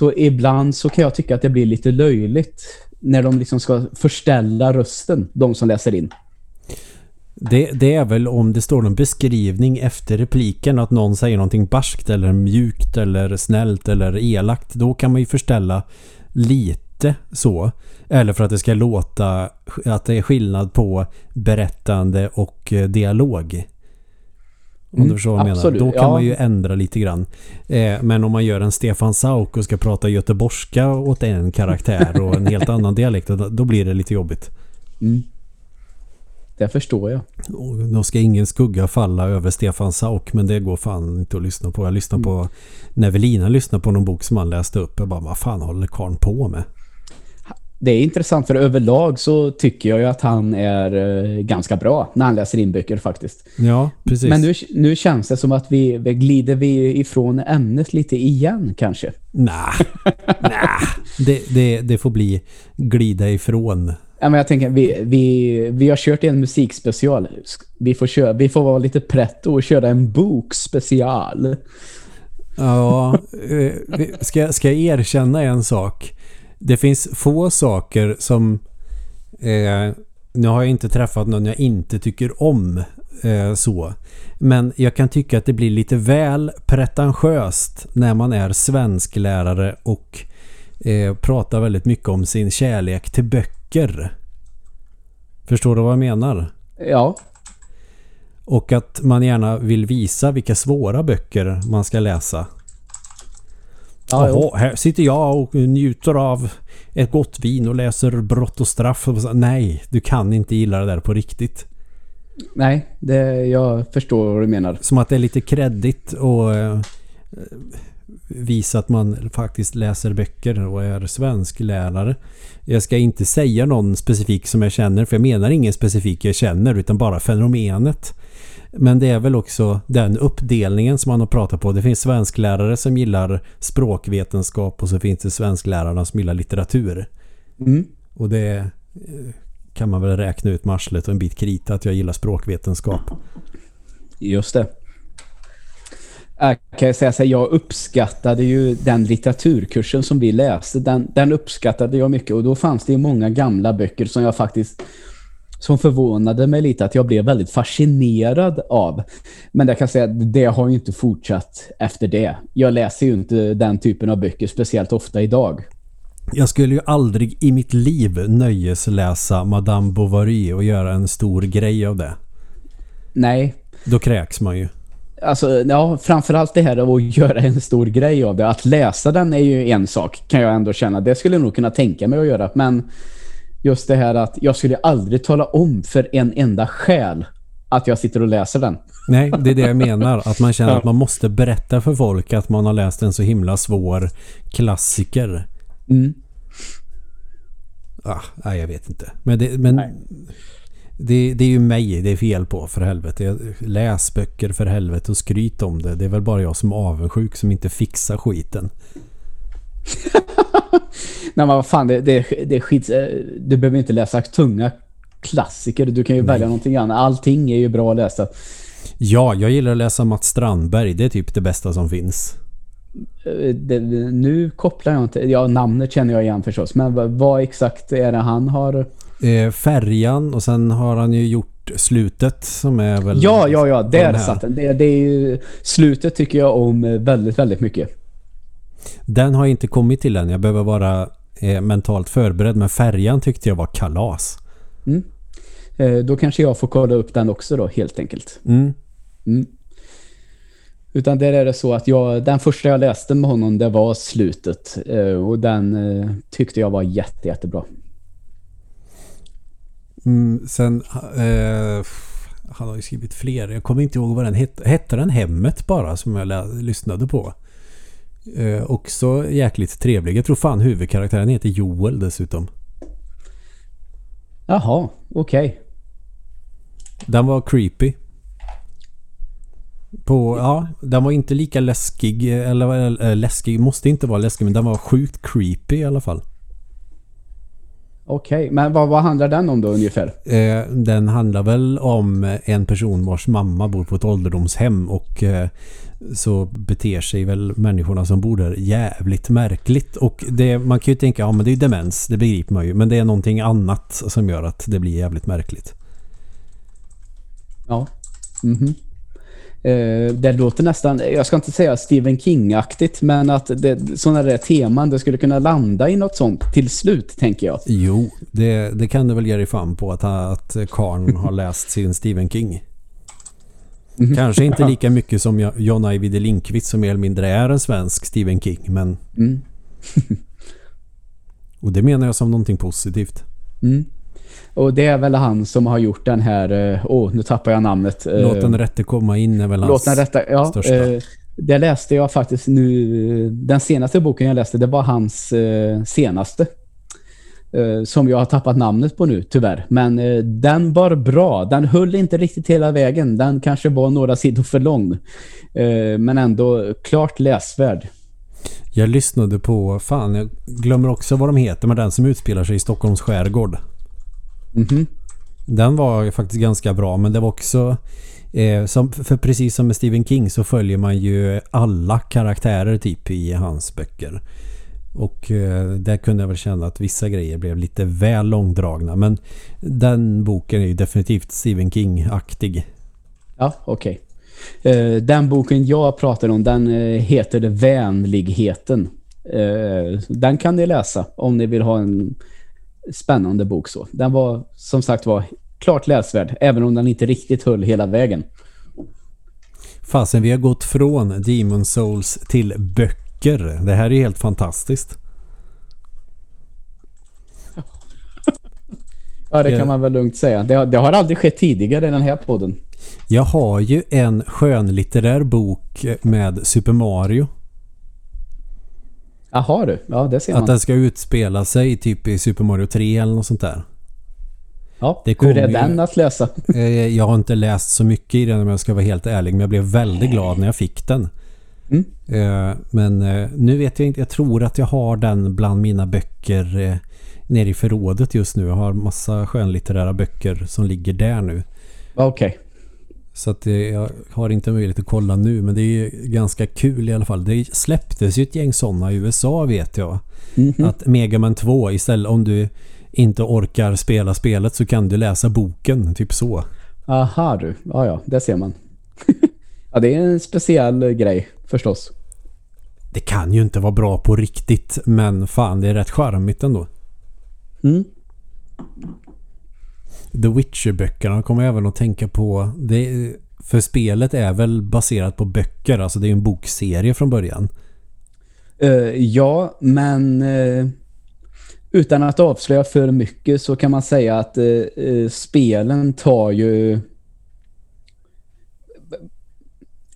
Så ibland så kan jag tycka att det blir lite löjligt när de liksom ska förställa rösten, de som läser in. Det, det, är väl om det står en beskrivning efter repliken att någon säger någonting barskt eller mjukt eller snällt eller elakt. Då kan man ju förställa lite så. Eller för att det ska låta att det är skillnad på berättande och eh, dialog. Om mm, du förstår vad jag menar. Då kan ja. man ju ändra lite grann. Eh, men om man gör en Stefan Sauk och ska prata göteborgska åt en karaktär och en helt annan dialekt, då blir det lite jobbigt. Mm. Det förstår jag. då ska ingen skugga falla över Stefan Sauk, men det går fan inte att lyssna på. Jag lyssnade mm. på, när Velina lyssnade på någon bok som han läste upp, jag bara, vad fan håller karn på med? Det är intressant för överlag så tycker jag ju att han är uh, ganska bra när han läser in böcker faktiskt. Ja, precis. Men nu, nu känns det som att vi, vi glider vi ifrån ämnet lite igen kanske. Nej, nah. det, det, det får bli glida ifrån. Ja, men jag tänker, vi, vi, vi har kört en musikspecial. Vi får, köra, vi får vara lite pretto och köra en bokspecial. Ja, eh, ska, ska jag erkänna en sak? Det finns få saker som... Eh, nu har jag inte träffat någon jag inte tycker om eh, så. Men jag kan tycka att det blir lite väl pretentiöst när man är svensklärare och eh, pratar väldigt mycket om sin kärlek till böcker. Förstår du vad jag menar? Ja. Och att man gärna vill visa vilka svåra böcker man ska läsa. Ja, Jaha, här sitter jag och njuter av ett gott vin och läser brott och straff. Nej, du kan inte gilla det där på riktigt. Nej, det, jag förstår vad du menar. Som att det är lite kreddigt och eh, visa att man faktiskt läser böcker och är svensk lärare. Jag ska inte säga någon specifik som jag känner för jag menar ingen specifik jag känner utan bara fenomenet. Men det är väl också den uppdelningen som man har pratat på. Det finns svensklärare som gillar språkvetenskap och så finns det svensklärarna som gillar litteratur. Mm. Och det eh, kan man väl räkna ut marslet och en bit krita att jag gillar språkvetenskap. Just det. Jag kan säga så här, jag uppskattade ju den litteraturkursen som vi läste. Den, den uppskattade jag mycket och då fanns det ju många gamla böcker som jag faktiskt som förvånade mig lite att jag blev väldigt fascinerad av. Men jag kan säga att det har ju inte fortsatt efter det. Jag läser ju inte den typen av böcker speciellt ofta idag. Jag skulle ju aldrig i mitt liv nöjesläsa Madame Bovary och göra en stor grej av det. Nej. Då kräks man ju. alltså, ja, framförallt det här av att göra en stor grej av det. Att läsa den är ju en sak, kan jag ändå känna. Det skulle jag nog kunna tänka mig att göra. Men just det här att jag skulle aldrig tala om för en enda själ att jag sitter och läser den. Nej, det är det jag menar. Att man känner att man måste berätta för folk att man har läst en så himla svår klassiker. Mm. Ah, nej, jag vet inte. Men, det, men det, det, är ju mig det är fel på för helvete. Läs böcker för helvete och skryt om det. Det är väl bara jag som är avundsjuk som inte fixar skiten. [laughs] Nej men vad fan, det, det, det är skit. Eh, du behöver inte läsa tunga klassiker. Du kan ju Nej. välja någonting annat. Allting är ju bra att läsa. Ja, jag gillar att läsa Mats Strandberg. Det är typ det bästa som finns. Eh, det, nu kopplar jag inte... Ja, namnet känner jag igen förstås. Men vad, vad exakt är det han har... Eh, färjan och sen har han ju gjort slutet som är väl... Ja, ja, ja. Där satt den. Det, det är ju, slutet tycker jag om väldigt, väldigt mycket. Den har inte kommit till än. Jag behöver vara eh, mentalt förberedd. Men färjan tyckte jag var kalas. Mm. Eh, då kanske jag får kolla upp den också då, helt enkelt. Mm. Mm. Utan där är det så att jag, den första jag läste med honom det var slutet. Eh, och den eh, tyckte jag var jätte, jättebra. Mm, sen eh, han har ju skrivit fler. Jag kommer inte ihåg vad den hette. Hette den Hemmet bara som jag lyssnade på? Eh, också jäkligt trevlig. Jag tror fan huvudkaraktären heter Joel dessutom. Jaha, okej. Okay. Den var creepy. På, ja, den var inte lika läskig. Eller, eller läskig, måste inte vara läskig. Men den var sjukt creepy i alla fall. Okej, okay. men vad, vad handlar den om då ungefär? Eh, den handlar väl om en person vars mamma bor på ett ålderdomshem och eh, så beter sig väl människorna som bor där jävligt märkligt. Och det, man kan ju tänka, ja men det är demens, det begriper man ju. Men det är någonting annat som gör att det blir jävligt märkligt. Ja. Mm Eh, det låter nästan, jag ska inte säga Stephen King-aktigt, men att det, sådana där teman, det skulle kunna landa i något sånt till slut, tänker jag. Jo, det, det kan du väl ge dig fan på att, att Karn har läst sin Stephen King. Mm. Kanske inte lika mycket som John Ajvide Linkvist som mer eller mindre är en svensk Stephen King, men... Mm. och det menar jag som någonting positivt. Mm. Och det är väl han som har gjort den här... Eh, åh, oh, nu tappar jag namnet. Eh, Låt den rätte komma in är väl Låt den rätta, ja, största. Eh, det läste jag faktiskt nu... Den senaste boken jag läste, det var hans senaste. Som jag har tappat namnet på nu, tyvärr. Men den var bra. Den höll inte riktigt hela vägen. Den kanske var några sidor för lång. men ändå klart läsvärd. Jag lyssnade på, fan jag glömmer också vad de heter, men den som utspelar sig i Stockholms skärgård. Mm -hmm. Den var faktiskt ganska bra men det var också eh, som, för precis som med Stephen King så följer man ju alla karaktärer typ i hans böcker. Och eh, där kunde jag väl känna att vissa grejer blev lite väl långdragna. Men den boken är ju definitivt Stephen King-aktig. Ja, okej. Okay. Eh, den boken jag pratar om, den eh, heter Vänligheten. Eh, den kan ni läsa om ni vill ha en spännande bok så. Den var som sagt var klart läsvärd, även om den inte riktigt höll hela vägen. Fasen, vi har gått från Demon Souls till böcker. Det här är helt fantastiskt. ja, det kan man väl lugnt säga. Det har, det har aldrig skett tidigare i den här podden. Jag har ju en skönlitterär bok med Super Mario Jaha du, ja det ser man. Att den ska utspela sig typ i Super Mario 3 eller något sånt där. Ja, det hur är ju, den att läsa? [laughs] Eh, jag har inte läst så mycket i den om jag ska vara helt ärlig. Men jag blev väldigt glad när jag fick den. Mm. Eh, men eh, nu vet jag inte. Jag tror att jag har den bland mina böcker nere i förrådet just nu. Jag har massa skönlitterära böcker som ligger där nu. Okej. Okay. Så att jag har inte möjlighet att kolla nu men det är ganska kul i alla fall. Det släpptes ju ett gäng sådana i USA vet jag. Mm -hmm. Att Mega Man 2 istället om du inte orkar spela spelet så kan du läsa boken, typ så. Aha du, ja ja, det ser man. [laughs] ja det är en speciell grej förstås. Det kan ju inte vara bra på riktigt men fan det är rätt charmigt ändå. Mm. The Witcher-böckerna kommer jag även att tänka på. Det, För spelet är väl baserat på böcker, alltså det är en bokserie från början. Uh, ja, men uh, utan att avslöja för mycket så kan man säga att uh, spelen tar ju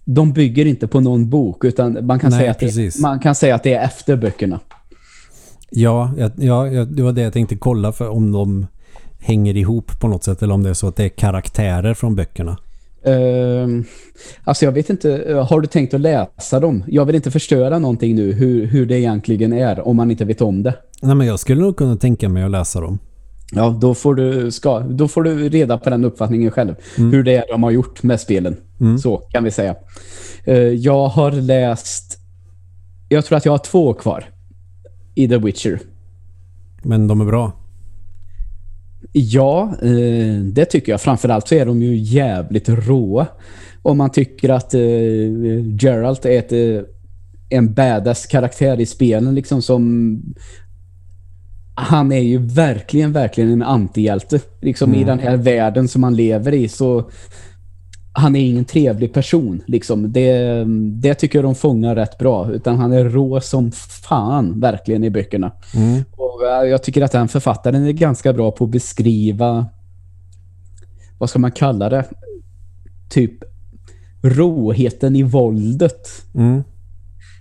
de bygger inte på någon bok utan man kan, Nej, säga, att det, man kan säga att det är efter böckerna. Ja, ja, ja, det var det jag tänkte kolla för om de hänger ihop på något sätt eller om det är så att det är karaktärer från böckerna. Uh, alltså jag vet inte, har du tänkt att läsa dem? Jag vill inte förstöra någonting nu hur, hur det egentligen är om man inte vet om det. Nej men jag skulle nog kunna tänka mig att läsa dem. Ja, då får du, ska, då får du reda på den uppfattningen själv. Mm. Hur det är de har gjort med spelen. Mm. Så kan vi säga. Uh, jag har läst jag tror att jag har två kvar i The Witcher. Men de är bra? Ja, eh, det tycker jag. Framförallt så är de ju jävligt råa. Om man tycker att eh, Geralt är ett, eh, en badass karaktär i spelen liksom som han är ju verkligen, verkligen en antihjälte. Liksom mm. i den här världen som han lever i så han är ingen trevlig person. Liksom. Det, det tycker jag de fångar rätt bra. Utan han är rå som fan verkligen i böckerna. Mm. Och jag tycker att den författaren är ganska bra på att beskriva vad ska man kalla det? Typ råheten i våldet. Mm.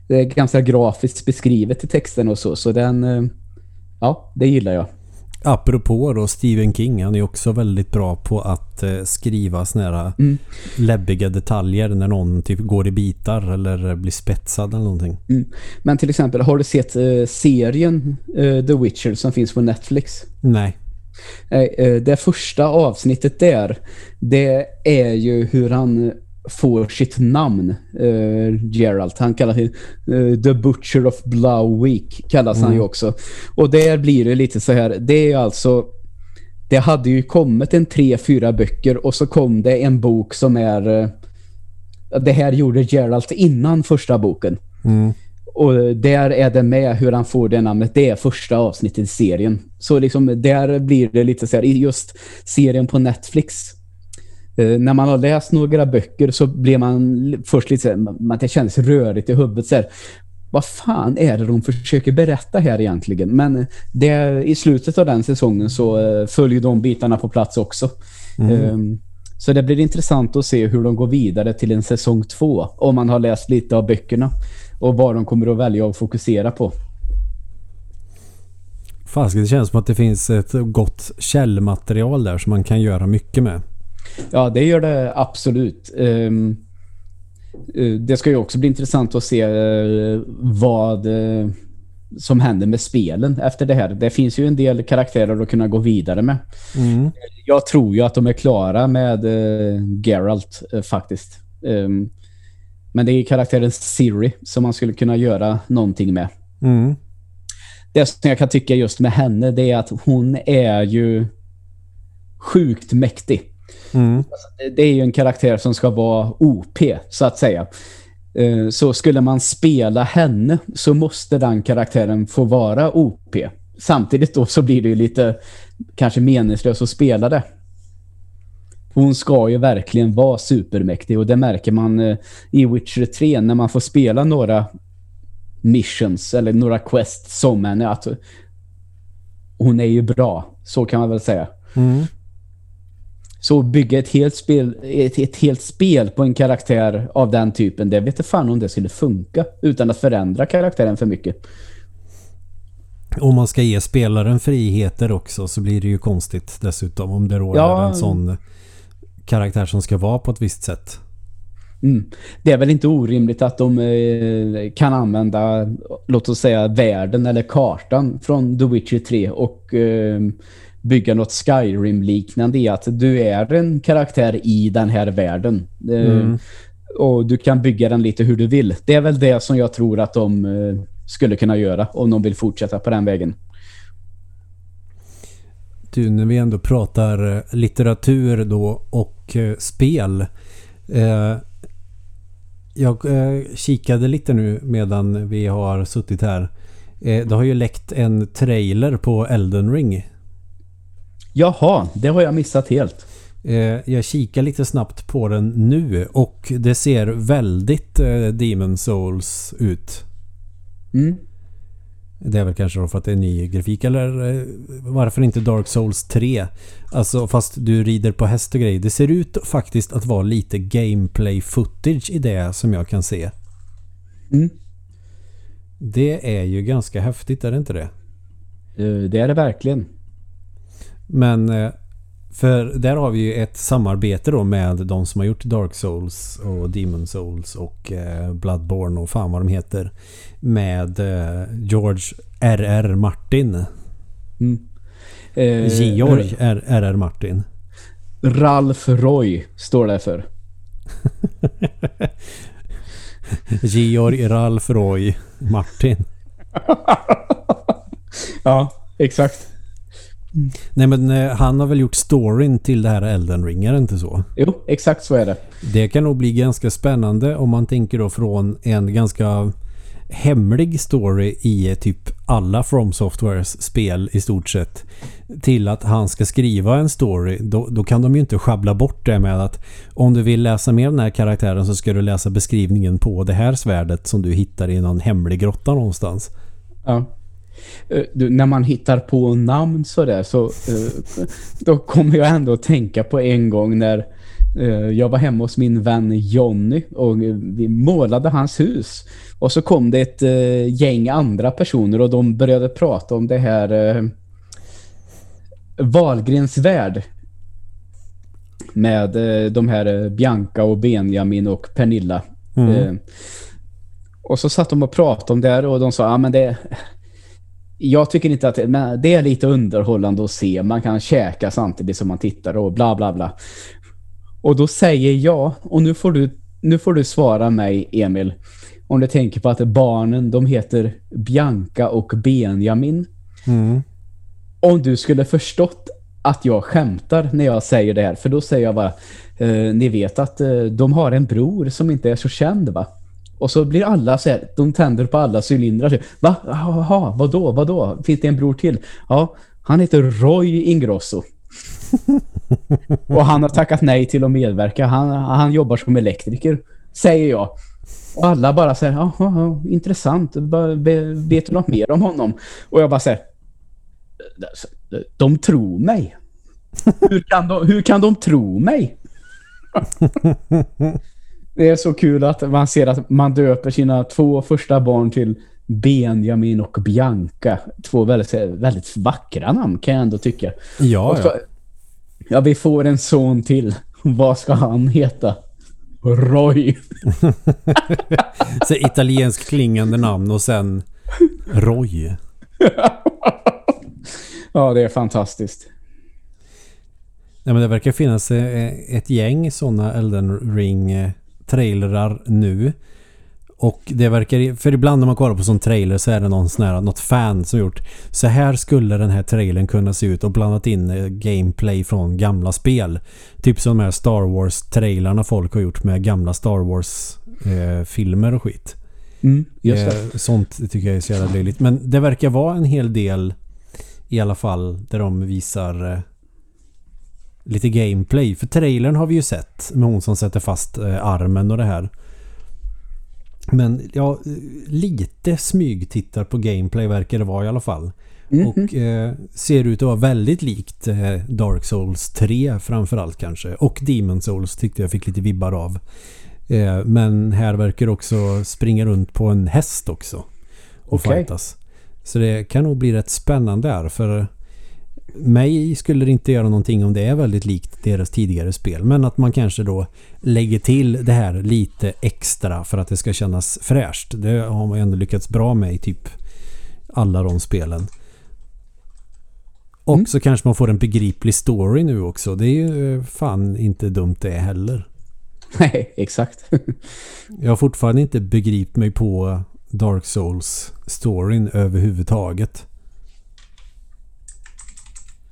Det är ganska grafiskt beskrivet i texten och så. Så den, eh, ja, det gillar jag. Apropå då Stephen King, han är också väldigt bra på att eh, skriva såna här mm. läbbiga detaljer när någon typ går i bitar eller blir spetsad eller någonting. Mm. Men till exempel, har du sett eh, serien eh, The Witcher som finns på Netflix? Nej. Eh, det första avsnittet där, det är ju hur han får sitt namn uh, Geralt. Han kallar sig uh, The Butcher of Blauweek kallas mm. han ju mm. också. Och där blir det lite så här, det är alltså det hade ju kommit en tre, fyra böcker och så kom det en bok som är uh, det här gjorde Geralt innan första boken. Mm. Och där är det med hur han får det namnet. Det är första avsnittet i serien. Så liksom där blir det lite så här, i just serien på Netflix Uh, när man har läst några böcker så blir man först lite så man det känns rörigt i huvudet så här, vad fan är det de försöker berätta här egentligen? Men det, i slutet av den säsongen så uh, följer de bitarna på plats också. Mm. Um, så det blir intressant att se hur de går vidare till en säsong två om man har läst lite av böckerna och vad de kommer att välja att fokusera på. Fast det känns som att det finns ett gott källmaterial där som man kan göra mycket med. Ja, det gör det absolut. Um, det ska ju också bli intressant att se uh, vad uh, som händer med spelen efter det här. Det finns ju en del karaktärer att kunna gå vidare med. Mm. Jag tror ju att de är klara med Geralt faktiskt. Um, men det är karaktären Siri som man skulle kunna göra någonting med. Mm. Det som jag kan tycka just med henne det är att hon är ju sjukt mäktig. Mm. Alltså, det är ju en karaktär som ska vara OP, så att säga. Eh, så skulle man spela henne så måste den karaktären få vara OP. Samtidigt då så blir det ju lite kanske meningslöst att spela det. Hon ska ju verkligen vara supermäktig och det märker man eh, i Witcher 3 när man får spela några missions eller några quests som henne att hon är ju bra, så kan man väl säga. Mm. Så bygga ett helt spel ett, ett, helt spel på en karaktär av den typen, det vet jag fan om det skulle funka utan att förändra karaktären för mycket. Om man ska ge spelaren friheter också så blir det ju konstigt dessutom om det råder ja, en sån karaktär som ska vara på ett visst sätt. Mm. Det är väl inte orimligt att de eh, kan använda låt oss säga världen eller kartan från The Witcher 3 och eh, bygga något Skyrim-liknande i att du är en karaktär i den här världen. Eh, mm. Och du kan bygga den lite hur du vill. Det är väl det som jag tror att de eh, skulle kunna göra om de vill fortsätta på den vägen. Du, när vi ändå pratar eh, litteratur då och spel. jag kikade lite nu medan vi har suttit här. det har ju läckt en trailer på Elden Ring Jaha, det har jag missat helt. Eh, jag kikar lite snabbt på den nu och det ser väldigt eh, Demon Souls ut. Mm. Det är väl kanske då för att det är ny grafik eller eh, varför inte Dark Souls 3? Alltså fast du rider på häst och grejer. Det ser ut faktiskt att vara lite gameplay footage i det som jag kan se. Mm. Det är ju ganska häftigt, är det inte det? Det är det verkligen. Men eh, för där har vi ju ett samarbete då med de som har gjort Dark Souls och Demon Souls och eh, Bloodborne och fan vad de heter. Med eh, George R.R. Martin. Mm. Eh, Georg R.R. Martin. Ralf Roy står det för. [laughs] Georg Ralf Roy Martin. [laughs] ja, exakt. Nej men eh, han har väl gjort storyn till det här Elden Ring, är det inte så? Jo, exakt så är det. Det kan nog bli ganska spännande om man tänker då från en ganska hemlig story i typ alla From Softwares spel i stort sett till att han ska skriva en story då, då kan de ju inte schabbla bort det med att om du vill läsa mer den här karaktären så ska du läsa beskrivningen på det här svärdet som du hittar i någon hemlig grotta någonstans. Ja. Eh, Du, när man hittar på namn så eh, då kommer jag ändå att tänka på en gång när eh, jag var hemma hos min vän Jonny och vi målade hans hus. Och så kom det ett gäng andra personer och de började prata om det här eh, Valgrens värld med de här Bianca och Benjamin och Pernilla. Mm. Och så satt de och pratade om det här och de sa, ja men det jag tycker inte att men det är lite underhållande att se. Man kan käka samtidigt som man tittar och bla bla bla. Och då säger jag, och nu får du, nu får du svara mig Emil, om du tänker på att barnen, de heter Bianca och Benjamin. Mm. Om du skulle förstått att jag skämtar när jag säger det här, för då säger jag bara, eh, ni vet att eh, de har en bror som inte är så känd va? Och så blir alla så här, de tänder på alla cylindrar. Så, Va? Jaha, vadå, vadå? Finns det en bror till? Ja, han heter Roy Ingrosso. och han har tackat nej till att medverka. Han, han jobbar som elektriker, säger jag. Och alla bara säger, ja, intressant. Vet du något mer om honom? Och jag bara säger, de tror mig. Hur kan de, hur kan de tro mig? Det är så kul att man ser att man döper sina två första barn till Benjamin och Bianca. Två väldigt, väldigt vackra namn kan jag ändå tycka. Ja, så, ja. ja, vi får en son till. Vad ska han heta? Roy. [laughs] Så italiensk klingande namn och sen Roy. [laughs] Ja, det är fantastiskt. Nej, men det verkar finnas eh, ett gäng sådana Elden Ring eh, trailrar nu. Och det verkar, för ibland när man kollar på sån trailer så är det någon sån här, något fan som gjort så här skulle den här trailern kunna se ut och blandat in eh, gameplay från gamla spel. Typ som de här Star Wars-trailarna folk har gjort med gamla Star Wars-filmer och skit. Mm, just det. Eh, Sånt tycker jag är så jävla löjligt. Men det verkar vara en hel del i alla fall där de visar eh, lite gameplay. För trailern har vi ju sett med hon som sätter fast eh, armen och det här. Men ja, lite smygtittar på gameplay verkar det vara i alla fall. Mhm. Och eh, ser ut att vara väldigt likt eh, Dark Souls 3 framförallt kanske. Och Demon Souls tyckte jag fick lite vibbar av. Eh, men här verkar också springa runt på en häst också. Och Okej. fightas. Så det kan nog bli rätt spännande här. För mig skulle det inte göra någonting om det är väldigt likt deras tidigare spel. Men att man kanske då lägger till det här lite extra för att det ska kännas fräscht. Det har man ju ändå lyckats bra med i typ alla de spelen. Och Mm. så kanske man får en begriplig story nu också. Det är ju eh, fan inte dumt det heller. Nej, exakt. [laughs] Jag har fortfarande inte begripit mig på Dark Souls-storyn överhuvudtaget.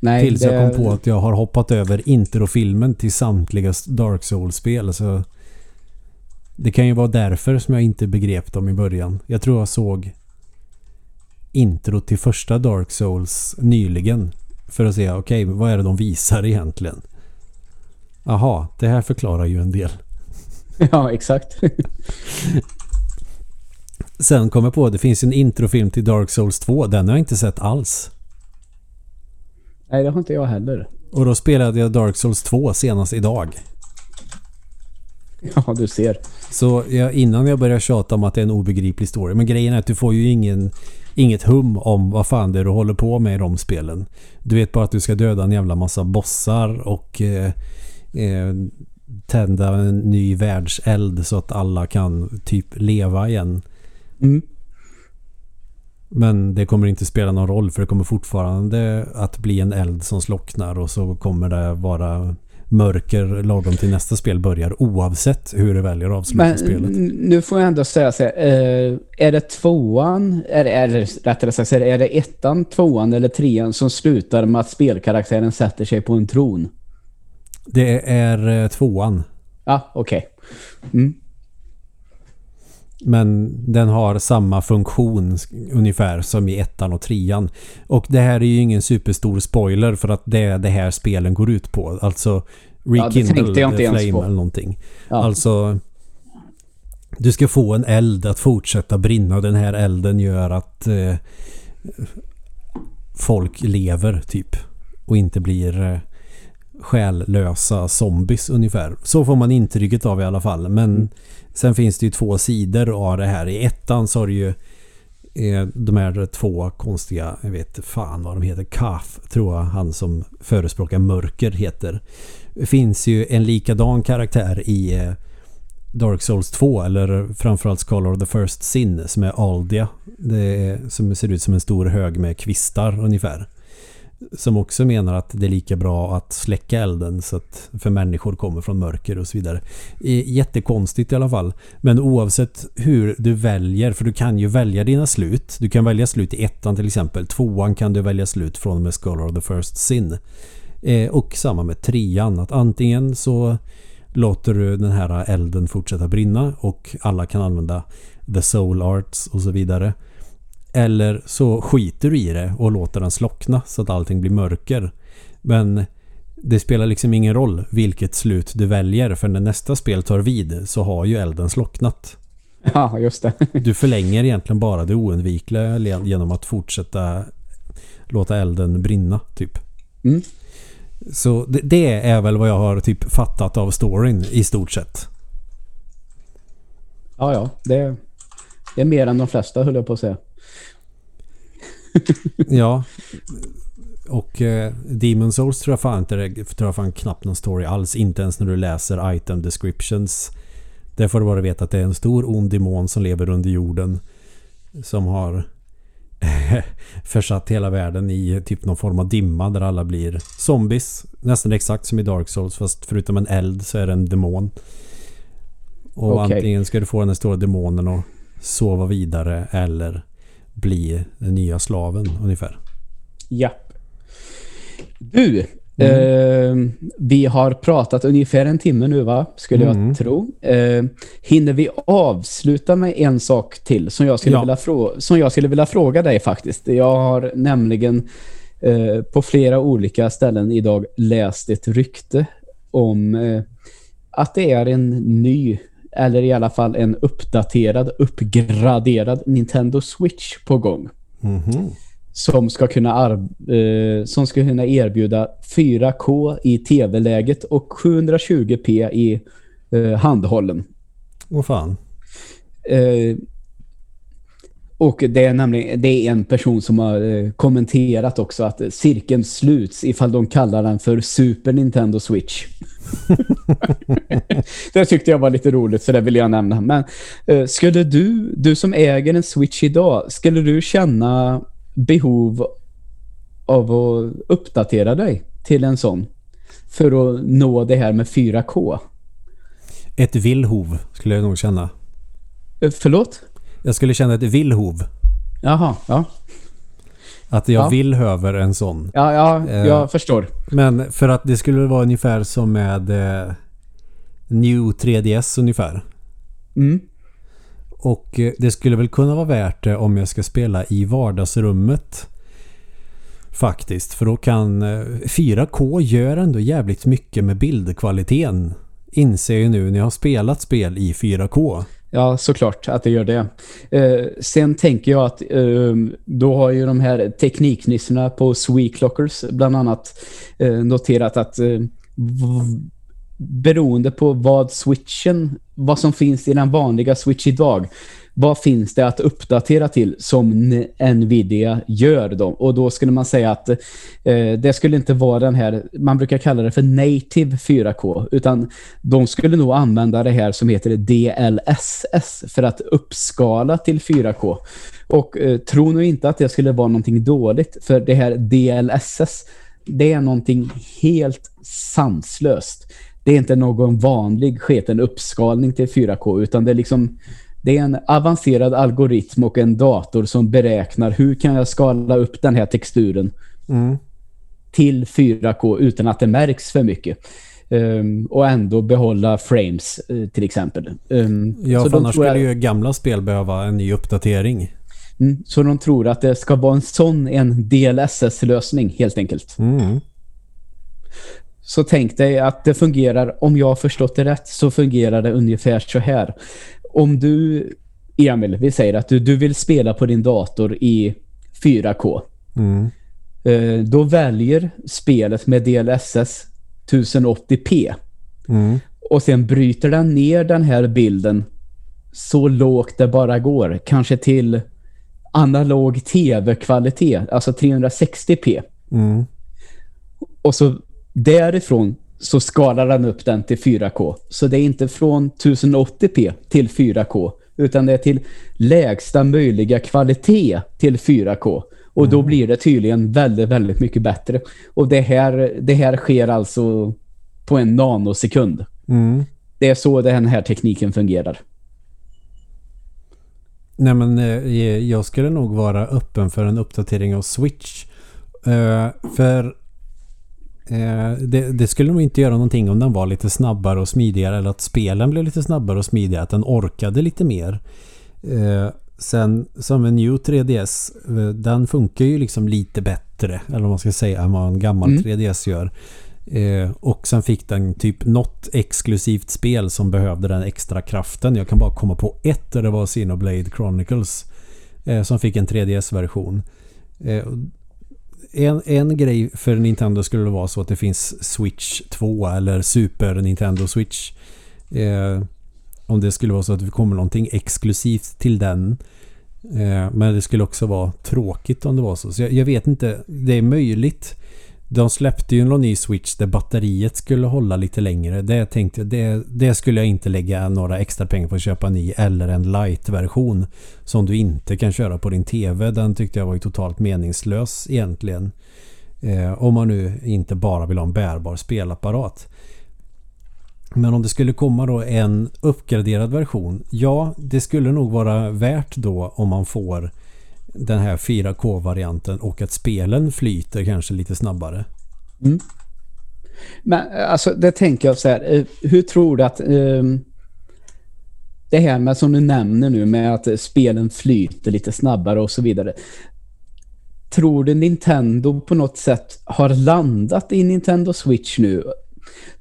Nej, Tills det- jag kom på att jag har hoppat över introfilmen till samtliga Dark Souls-spel. Så det kan ju vara därför som jag inte begrep dem i början. Jag tror jag såg intro till första Dark Souls nyligen. För att se, okej, vad är det de visar egentligen? Aha, det här förklarar ju en del. [laughs] ja, exakt. Sen kommer jag på det finns en introfilm till Dark Souls 2. Den har jag inte sett alls. Nej, det har inte jag heller. Och då spelade jag Dark Souls 2 senast idag. [laughs] Ja, du ser. Så jag, innan jag börjar tjata om att det är en obegriplig story. Men grejen är att du får ju ingen, inget hum om vad fan det är du håller på med i de spelen. Du vet bara att du ska döda en jävla massa bossar och eh, eh, tända en ny världseld så att alla kan typ leva igen. Mm. Men det kommer inte spela någon roll för det kommer fortfarande att bli en eld som slocknar och så kommer det vara mörker lagom till nästa spel börjar oavsett hur du väljer att avsluta Men spelet. nu får jag ändå säga så här, eh, är det tvåan, är, det rättare sagt, är det- det ettan, tvåan eller trean som slutar med att spelkaraktären sätter sig på en tron? Det är eh, tvåan. Ja, okej. Mm. Men den har samma funktion ungefär som i ettan och trean. Och det här är ju ingen superstor spoiler för att det är det här spelen går ut på. Alltså Rekindle ens Flame eller någonting. Ja. Alltså du ska få en eld att fortsätta brinna. Den här elden gör att eh, folk lever typ. Och inte blir eh, själlösa zombies ungefär. Så får man intrycket av i alla fall. Men Mm sen finns det ju två sidor av det här. I ettan så har du ju eh, de här två konstiga, jag vet fan vad de heter, Kaf tror jag han som förespråkar mörker heter. Det finns ju en likadan karaktär i eh, Dark Souls 2 eller framförallt Scholar of the First Sin som är Aldia. Det är, som ser ut som en stor hög med kvistar ungefär. Som också menar att det är lika bra att släcka elden så att för människor kommer från mörker och så vidare. Jättekonstigt i alla fall. Men oavsett hur du väljer, för du kan ju välja dina slut. Du kan välja slut i ettan till exempel. Tvåan kan du välja slut från och med Scholar of the First Sin. Eh, och samma med trean. Att antingen så låter du den här elden fortsätta brinna och alla kan använda the soul arts och så vidare. Eller så skiter du i det och låter den slockna så att allting blir mörker. Men det spelar liksom ingen roll vilket slut du väljer för när nästa spel tar vid så har ju elden slocknat. [laughs] Ja, just det. Du förlänger egentligen bara det oundvikliga genom att fortsätta låta elden brinna typ. Mm. Så det, det är väl vad jag har typ fattat av storyn i stort sett. Ja, ja. Det, det är mer än de flesta, höll jag på att säga. [laughs] Ja. Och eh, Demon Souls tror jag fan inte tror jag fan knappt någon story alls. Inte ens när du läser item descriptions. Där får du bara veta att det är en stor ond demon som lever under jorden. Som har [laughs] försatt hela världen i typ någon form av dimma där alla blir zombies. Nästan exakt som i Dark Souls fast förutom en eld så är det en demon. Och Okej. antingen ska du få den här stora demonen att sova vidare eller bli den nya slaven ungefär. Japp. Du, eh, vi har pratat ungefär en timme nu va? Skulle Mm. jag tro. Eh, hinner vi avsluta med en sak till som jag skulle, Ja. vilja, frå- som jag skulle vilja fråga dig faktiskt. Jag har nämligen eh, på flera olika ställen idag läst ett rykte om eh, att det är en ny eller i alla fall en uppdaterad, uppgraderad Nintendo Switch på gång Mhm. som ska kunna eh, som ska kunna erbjuda 4K i tv-läget och 720p i eh, handhållen. Åh fan. Eh, och det är nämligen det är en person som har eh, kommenterat också att cirkeln sluts ifall de kallar den för Super Nintendo Switch. [laughs] det tyckte jag var lite roligt så det vill jag nämna. Men eh, skulle du, du som äger en Switch idag, skulle du känna behov av att uppdatera dig till en sån för att nå det här med 4K? Ett villhov skulle jag nog känna. Eh, förlåt? Jag skulle känna ett villhov. Jaha, ja. Att jag Ja. vill över en sån. Ja, ja Eh. jag förstår. Men för att det skulle vara ungefär som med eh, New 3DS ungefär. Mm. Och eh, det skulle väl kunna vara värt det om jag ska spela i vardagsrummet. Faktiskt, för då kan 4K eh, gör ändå jävligt mycket med bildkvaliteten. Inser ju nu när jag har spelat spel i 4K. Ja, såklart att det gör det. Eh, sen tänker jag att eh, då har ju de här tekniknissorna på SweClockers bland annat eh, noterat att eh, beroende på vad switchen, vad som finns i den vanliga switch idag vad finns det att uppdatera till som Nvidia gör då? Och då skulle man säga att eh, det skulle inte vara den här, man brukar kalla det för native 4K, utan de skulle nog använda det här som heter DLSS för att uppskala till 4K. Och eh, tro nu inte att det skulle vara någonting dåligt, för det här DLSS, det är någonting helt sanslöst. Det är inte någon vanlig sketen uppskalning till 4K, utan det är liksom det är en avancerad algoritm och en dator som beräknar hur kan jag skala upp den här texturen mm. till 4K utan att det märks för mycket. Um, och ändå behålla frames uh, till exempel. Um, ja, för annars skulle jag... ju gamla spel behöva en ny uppdatering. Mm, så de tror att det ska vara en sån en DLSS-lösning helt enkelt. Mm. Så tänk dig att det fungerar, om jag har förstått det rätt, så fungerar det ungefär så här om du, Emil, vi säger att du, du vill spela på din dator i 4K. Mm. Eh, då väljer spelet med DLSS 1080p. Mm. Och sen bryter den ner den här bilden så lågt det bara går. Kanske till analog tv-kvalitet, alltså 360p. Mm. Och så därifrån så skalar den upp den till 4K. Så det är inte från 1080p till 4K utan det är till lägsta möjliga kvalitet till 4K. Och mm. då blir det tydligen väldigt, väldigt mycket bättre. Och det här, det här sker alltså på en nanosekund. Mm. Det är så den här tekniken fungerar. Nej men eh, jag skulle nog vara öppen för en uppdatering av Switch. Uh, för Eh, det, det, skulle nog inte göra någonting om den var lite snabbare och smidigare eller att spelen blev lite snabbare och smidigare. Att den orkade lite mer. Eh, sen som en New 3DS, eh, den funkar ju liksom lite bättre, eller vad man ska säga, än vad en gammal mm. 3DS gör. Eh, och sen fick den typ något exklusivt spel som behövde den extra kraften. Jag kan bara komma på ett där det var Xenoblade Chronicles eh, som fick en 3DS-version. En, en grej för Nintendo skulle det vara så att det finns Switch 2 eller Super Nintendo Switch. Eh, om det skulle vara så att det kommer någonting exklusivt till den. Eh, men det skulle också vara tråkigt om det var så. Så jag, jag vet inte. Det är möjligt. De släppte ju någon ny Switch där batteriet skulle hålla lite längre. Det tänkte det, det skulle jag inte lägga några extra pengar på att köpa en ny eller en light-version som du inte kan köra på din TV. Den tyckte jag var ju totalt meningslös egentligen. Eh, om man nu inte bara vill ha en bärbar spelapparat. Men om det skulle komma då en uppgraderad version. Ja, det skulle nog vara värt då om man får den här 4K-varianten och att spelen flyter kanske lite snabbare. Mm. Men eh, alltså det tänker jag så här, eh, hur tror du att um, det här med som du nämner nu med att eh, spelen flyter lite snabbare och så vidare. Tror du Nintendo på något sätt har landat i Nintendo Switch nu?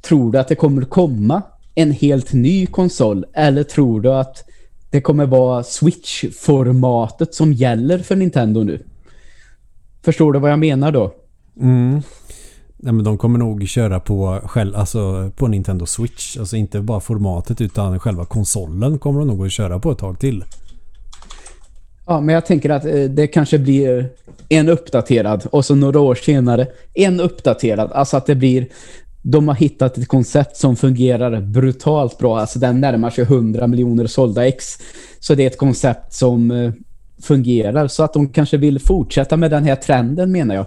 Tror du att det kommer komma en helt ny konsol eller tror du att det kommer vara Switch-formatet som gäller för Nintendo nu. Förstår du vad jag menar då? Mm. Nej, men de kommer nog köra på, själv, alltså på Nintendo Switch. Alltså inte bara formatet utan själva konsolen kommer de nog att köra på ett tag till. Ja, men jag tänker att eh, det kanske blir en uppdaterad och så några år senare en uppdaterad. Alltså att det blir de har hittat ett koncept som fungerar brutalt bra. Alltså den närmar sig 100 miljoner sålda ex. Så det är ett koncept som eh, fungerar. Så att de kanske vill fortsätta med den här trenden menar jag.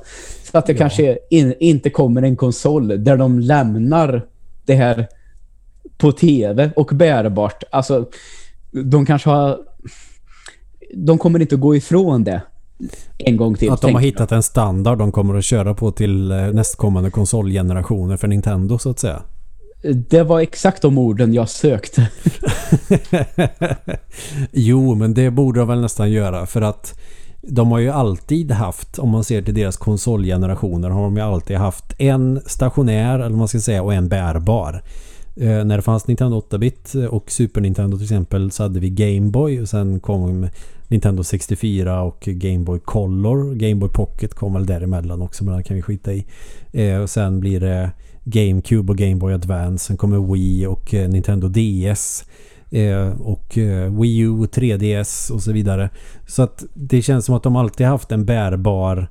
Så att det ja. kanske in, inte kommer en konsol där de lämnar det här på tv och bärbart. Alltså de kanske har... De kommer inte gå ifrån det en gång till. Att de har hittat en standard de kommer att köra på till eh, nästkommande konsolgenerationer för Nintendo så att säga. Det var exakt de orden jag sökte. [laughs] jo, men det borde de väl nästan göra för att de har ju alltid haft, om man ser till deras konsolgenerationer, har de ju alltid haft en stationär, eller man ska säga, och en bärbar. Eh, när det fanns Nintendo 8-bit och Super Nintendo till exempel så hade vi Game Boy och sen kom Nintendo 64 och Game Boy Color. Game Boy Pocket kom väl däremellan också men det kan vi skita i. Eh, och sen blir det GameCube och Game Boy Advance. Sen kommer Wii och eh, Nintendo DS. Eh, och eh, Wii U, 3DS och så vidare. Så att det känns som att de alltid haft en bärbar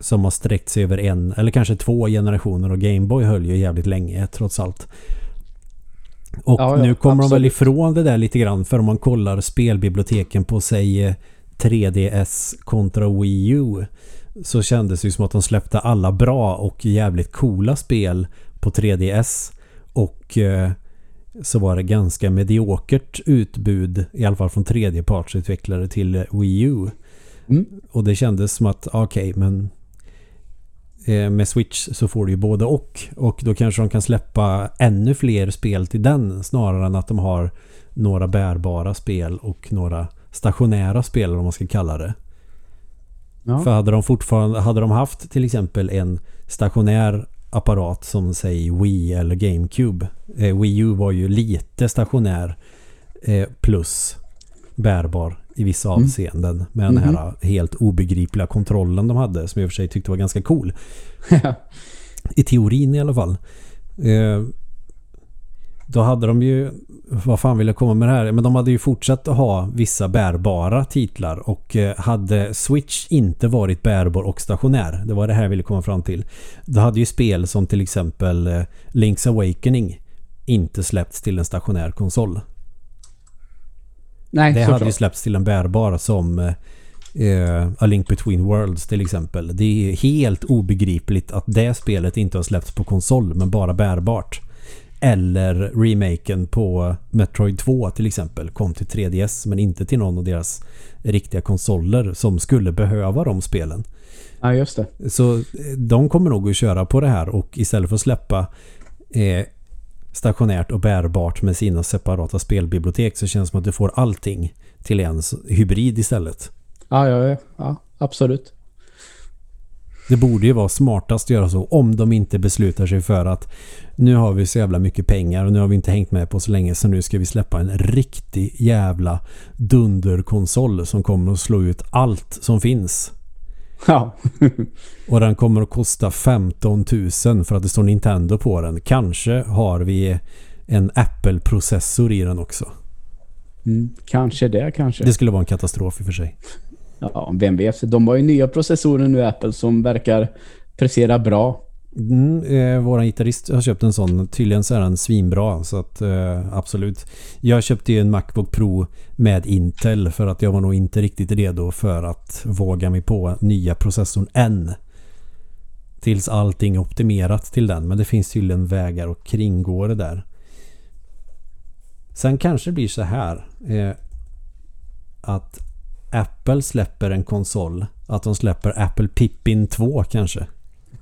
som har sträckt sig över en eller kanske två generationer och Gameboy höll ju jävligt länge trots allt. Och ja, ja, nu kommer absolut. de väl ifrån det där lite grann för om man kollar spelbiblioteken på säg 3DS kontra Wii U så kändes det ju som att de släppte alla bra och jävligt coola spel på 3DS och eh, så var det ganska mediokert utbud i alla fall från tredjepartsutvecklare till Wii U. Mm. Och det kändes som att okej okay, men med Switch så får du ju både och. Och då kanske de kan släppa ännu fler spel till den snarare än att de har några bärbara spel och några stationära spel om man ska kalla det. Ja. För hade de fortfarande hade de haft till exempel en stationär apparat som säg Wii eller GameCube. Eh, Wii U var ju lite stationär eh, plus bärbar i vissa mm. avseenden. Med mm. den här mm-hmm. helt obegripliga kontrollen de hade som jag i och för sig tyckte var ganska cool. [laughs] I teorin i alla fall. Eh, då hade de ju, vad fan vill jag komma med det här? Men de hade ju fortsatt att ha vissa bärbara titlar och eh, hade Switch inte varit bärbar och stationär, det var det här jag ville komma fram till. Då hade ju spel som till exempel eh, Link's Awakening inte släppts till en stationär konsol. Nej, det hade ju släppts till en bärbar som eh, A Link Between Worlds till exempel. Det är helt obegripligt att det spelet inte har släppts på konsol men bara bärbart. Eller remaken på Metroid 2 till exempel kom till 3DS men inte till någon av deras riktiga konsoler som skulle behöva de spelen. Ja, just det. Så eh, de kommer nog att köra på det här och istället för att släppa eh, stationärt och bärbart med sina separata spelbibliotek så känns det som att du får allting till en hybrid istället. Ja, ja, ja, absolut. Det borde ju vara smartast att göra så om de inte beslutar sig för att nu har vi så jävla mycket pengar och nu har vi inte hängt med på så länge så nu ska vi släppa en riktig jävla dunderkonsol som kommer att slå ut allt som finns. Ja. [laughs] och den kommer att kosta 15 000 för att det står Nintendo på den. Kanske har vi en Apple-processor i den också. Mm, kanske det, kanske. Det skulle vara en katastrof i och för sig. Ja, vem vet. De har ju nya processorer nu, Apple, som verkar prestera bra. Mm, eh, våran gitarrist har köpt en sån. Tydligen så är den svinbra. Så att eh, absolut. Jag köpte ju en Macbook Pro med Intel för att jag var nog inte riktigt redo för att våga mig på nya processorn än. Tills allting är optimerat till den. Men det finns tydligen vägar att kringgå det där. Sen kanske det blir så här. Eh, att Apple släpper en konsol. Att de släpper Apple Pippin 2 kanske.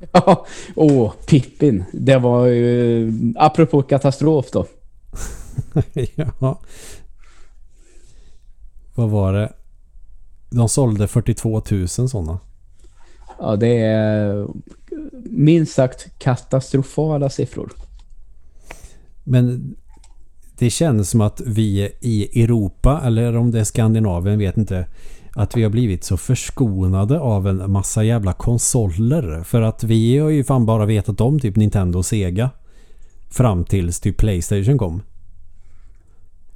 [laughs] Ja, åh, Pippin. Det var ju... Apropå katastrof då. [laughs] ja. Vad var det? De sålde 42 000 sådana. Ja, det är minst sagt katastrofala siffror. Men det känns som att vi i Europa, eller om det är Skandinavien, vet inte att vi har blivit så förskonade av en massa jävla konsoler. För att vi har ju fan bara vetat om typ Nintendo och Sega. Fram tills typ Playstation kom.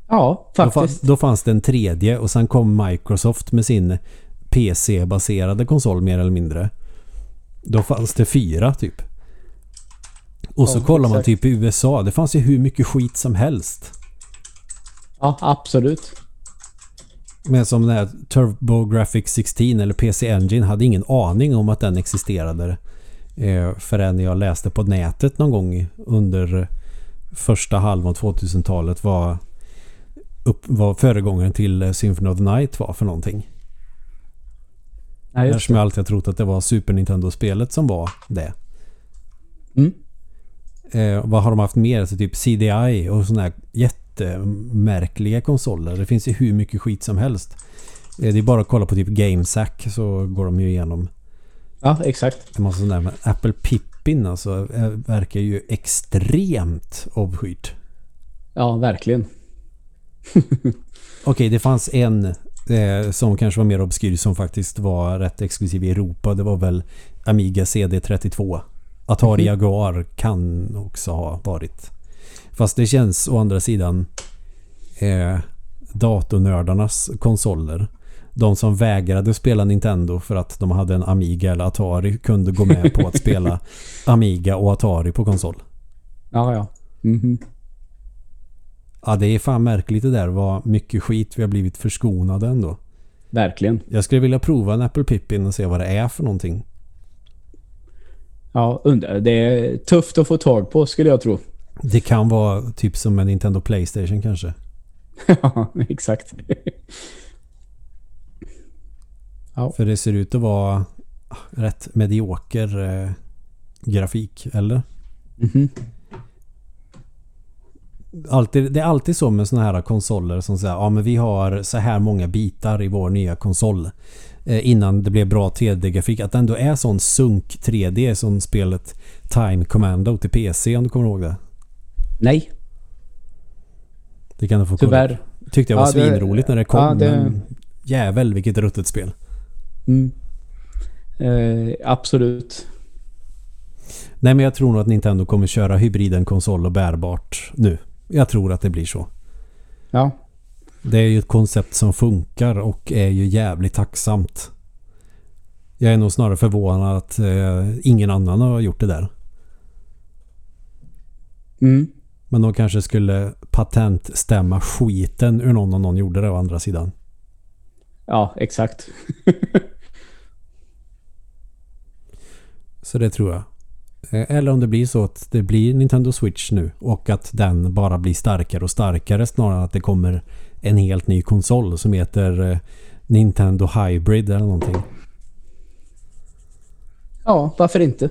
Ja, faktiskt. Då, då fanns det en tredje och sen kom Microsoft med sin PC-baserade konsol mer eller mindre. Då fanns det fyra typ. Och så ja, kollar man typ i USA. Det fanns ju hur mycket skit som helst. Ja, absolut. Men som den här TurboGrafx 16 eller PC Engine hade ingen aning om att den existerade. Eh, förrän jag läste på nätet någon gång under första halvan av 2000-talet var, upp, var föregångaren till Symphony of the Night var för någonting. Ja, Eftersom jag alltid har trott att det var Super Nintendo-spelet som var det. Mm. Eh, vad har de haft mer? Så typ CDI och sådana här jätte jättemärkliga konsoler. Det finns ju hur mycket skit som helst. Eh, Det är bara att kolla på typ GameSack så går de ju igenom Ja, exakt. en massa sånt där. Men Apple Pippin alltså eh, verkar ju extremt obskyrt. Ja, verkligen. [laughs] Okej, det fanns en eh, som kanske var mer obskyr som faktiskt var rätt exklusiv i Europa. Det var väl Amiga CD32. Atari Mhm. Jaguar kan också ha varit. Fast det känns å andra sidan eh, datornördarnas konsoler. De som vägrade spela Nintendo för att de hade en Amiga eller Atari kunde gå med på att spela [laughs] Amiga och Atari på konsol. Ja, ja. Mhm. Ja, det är fan märkligt det där vad mycket skit vi har blivit förskonade ändå. Verkligen. Jag skulle vilja prova en Apple Pippin och se vad det är för någonting. Ja, undrar. Det är tufft att få tag på skulle jag tro. Det kan vara typ som en Nintendo Playstation kanske. [laughs] Ja, exakt. För det ser ut att vara rätt medioker eh, grafik, eller? Mhm. Alltid, det är alltid så med såna här konsoler som säger ja men vi har så här många bitar i vår nya konsol eh, innan det blev bra 3D-grafik. Att det ändå är sån sunk 3D som spelet Time Commando till PC om du kommer ihåg det. Nej, Det kan du få kolla tyvärr. Tyckte jag var Ja, svinroligt när det kom. ja, det- Men jävel vilket ruttet spel. Mm. Eh, absolut. Nej men jag tror nog att Nintendo kommer köra hybriden konsol och bärbart nu. Jag tror att det blir så. Ja, Det är ju ett koncept som funkar och är ju jävligt tacksamt. Jag är nog snarare förvånad att eh, ingen annan har gjort det där. mm. Men de kanske skulle patentstämma skiten ur någon om någon gjorde det å andra sidan. ja exakt. Så det tror jag. Eh, Eller om det blir så att det blir Nintendo Switch nu och att den bara blir starkare och starkare snarare än att det kommer en helt ny konsol som heter eh, Nintendo Hybrid eller någonting. Ja, varför inte?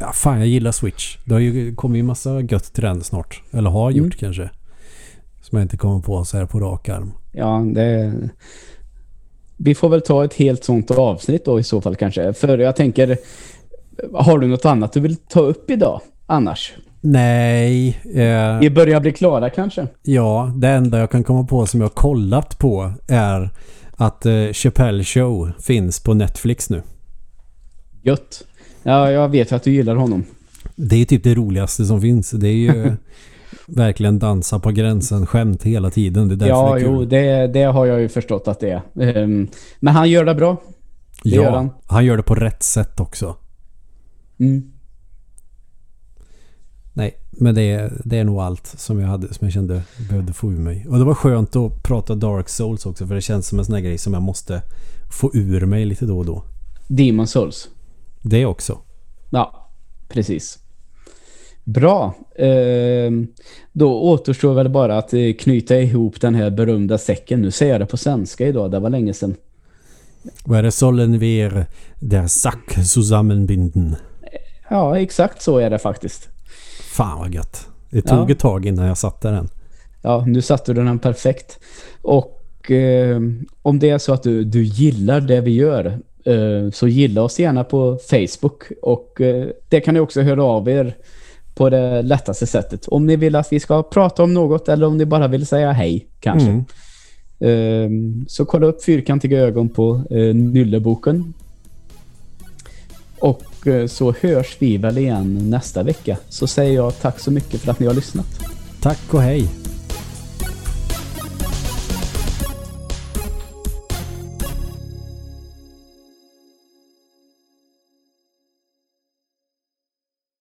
Ja, fan jag gillar Switch. Det har ju kommit ju massa gött till den snart. Eller har gjort Mm. kanske. Som jag inte kommer på så här på rak arm. Ja, det... Vi får väl ta ett helt sånt avsnitt då i så fall kanske. För jag tänker, har du något annat du vill ta upp idag annars? Nej. Eh, Vi börjar bli klara kanske? ja, det enda jag kan komma på som jag har kollat på är att eh, Chappelle Show finns på Netflix nu. Gött. Ja, jag vet att du gillar honom. Det är typ det roligaste som finns. Det är ju [laughs] verkligen dansa på gränsen skämt hela tiden. Det är Ja, det är jo, det, det har jag ju förstått att det är. Ehm, men han gör det bra. det ja, gör han. han gör det på rätt sätt också. Mm. Nej, men det är, det är nog allt som jag hade som jag kände behövde få ur mig. Och det var skönt att prata Dark Souls också för det känns som en sån här grej som jag måste få ur mig lite då och då. Demon Souls. Det också. Ja, precis. Bra. Ehm, då återstår väl bara att eh, knyta ihop den här berömda säcken. Nu säger jag det på svenska idag, det var länge sedan. Vad? Sollen wir der Sack zusammenbinden? Ja, exakt så är det faktiskt. Fan vad gött. Det tog Ja. ett tag innan jag satte den. Ja, nu satte du den perfekt. Och eh, om det är så att du, du gillar det vi gör så gilla oss gärna på Facebook. Och eh, det kan ni också höra av er på det lättaste sättet. Om ni vill att vi ska prata om något eller om ni bara vill säga hej kanske. Mm. Eh, så kolla upp Fyrkantiga ögon på eh, Nylleboken. Och eh, så hörs vi väl igen nästa vecka. Så säger jag tack så mycket för att ni har lyssnat. Tack och hej.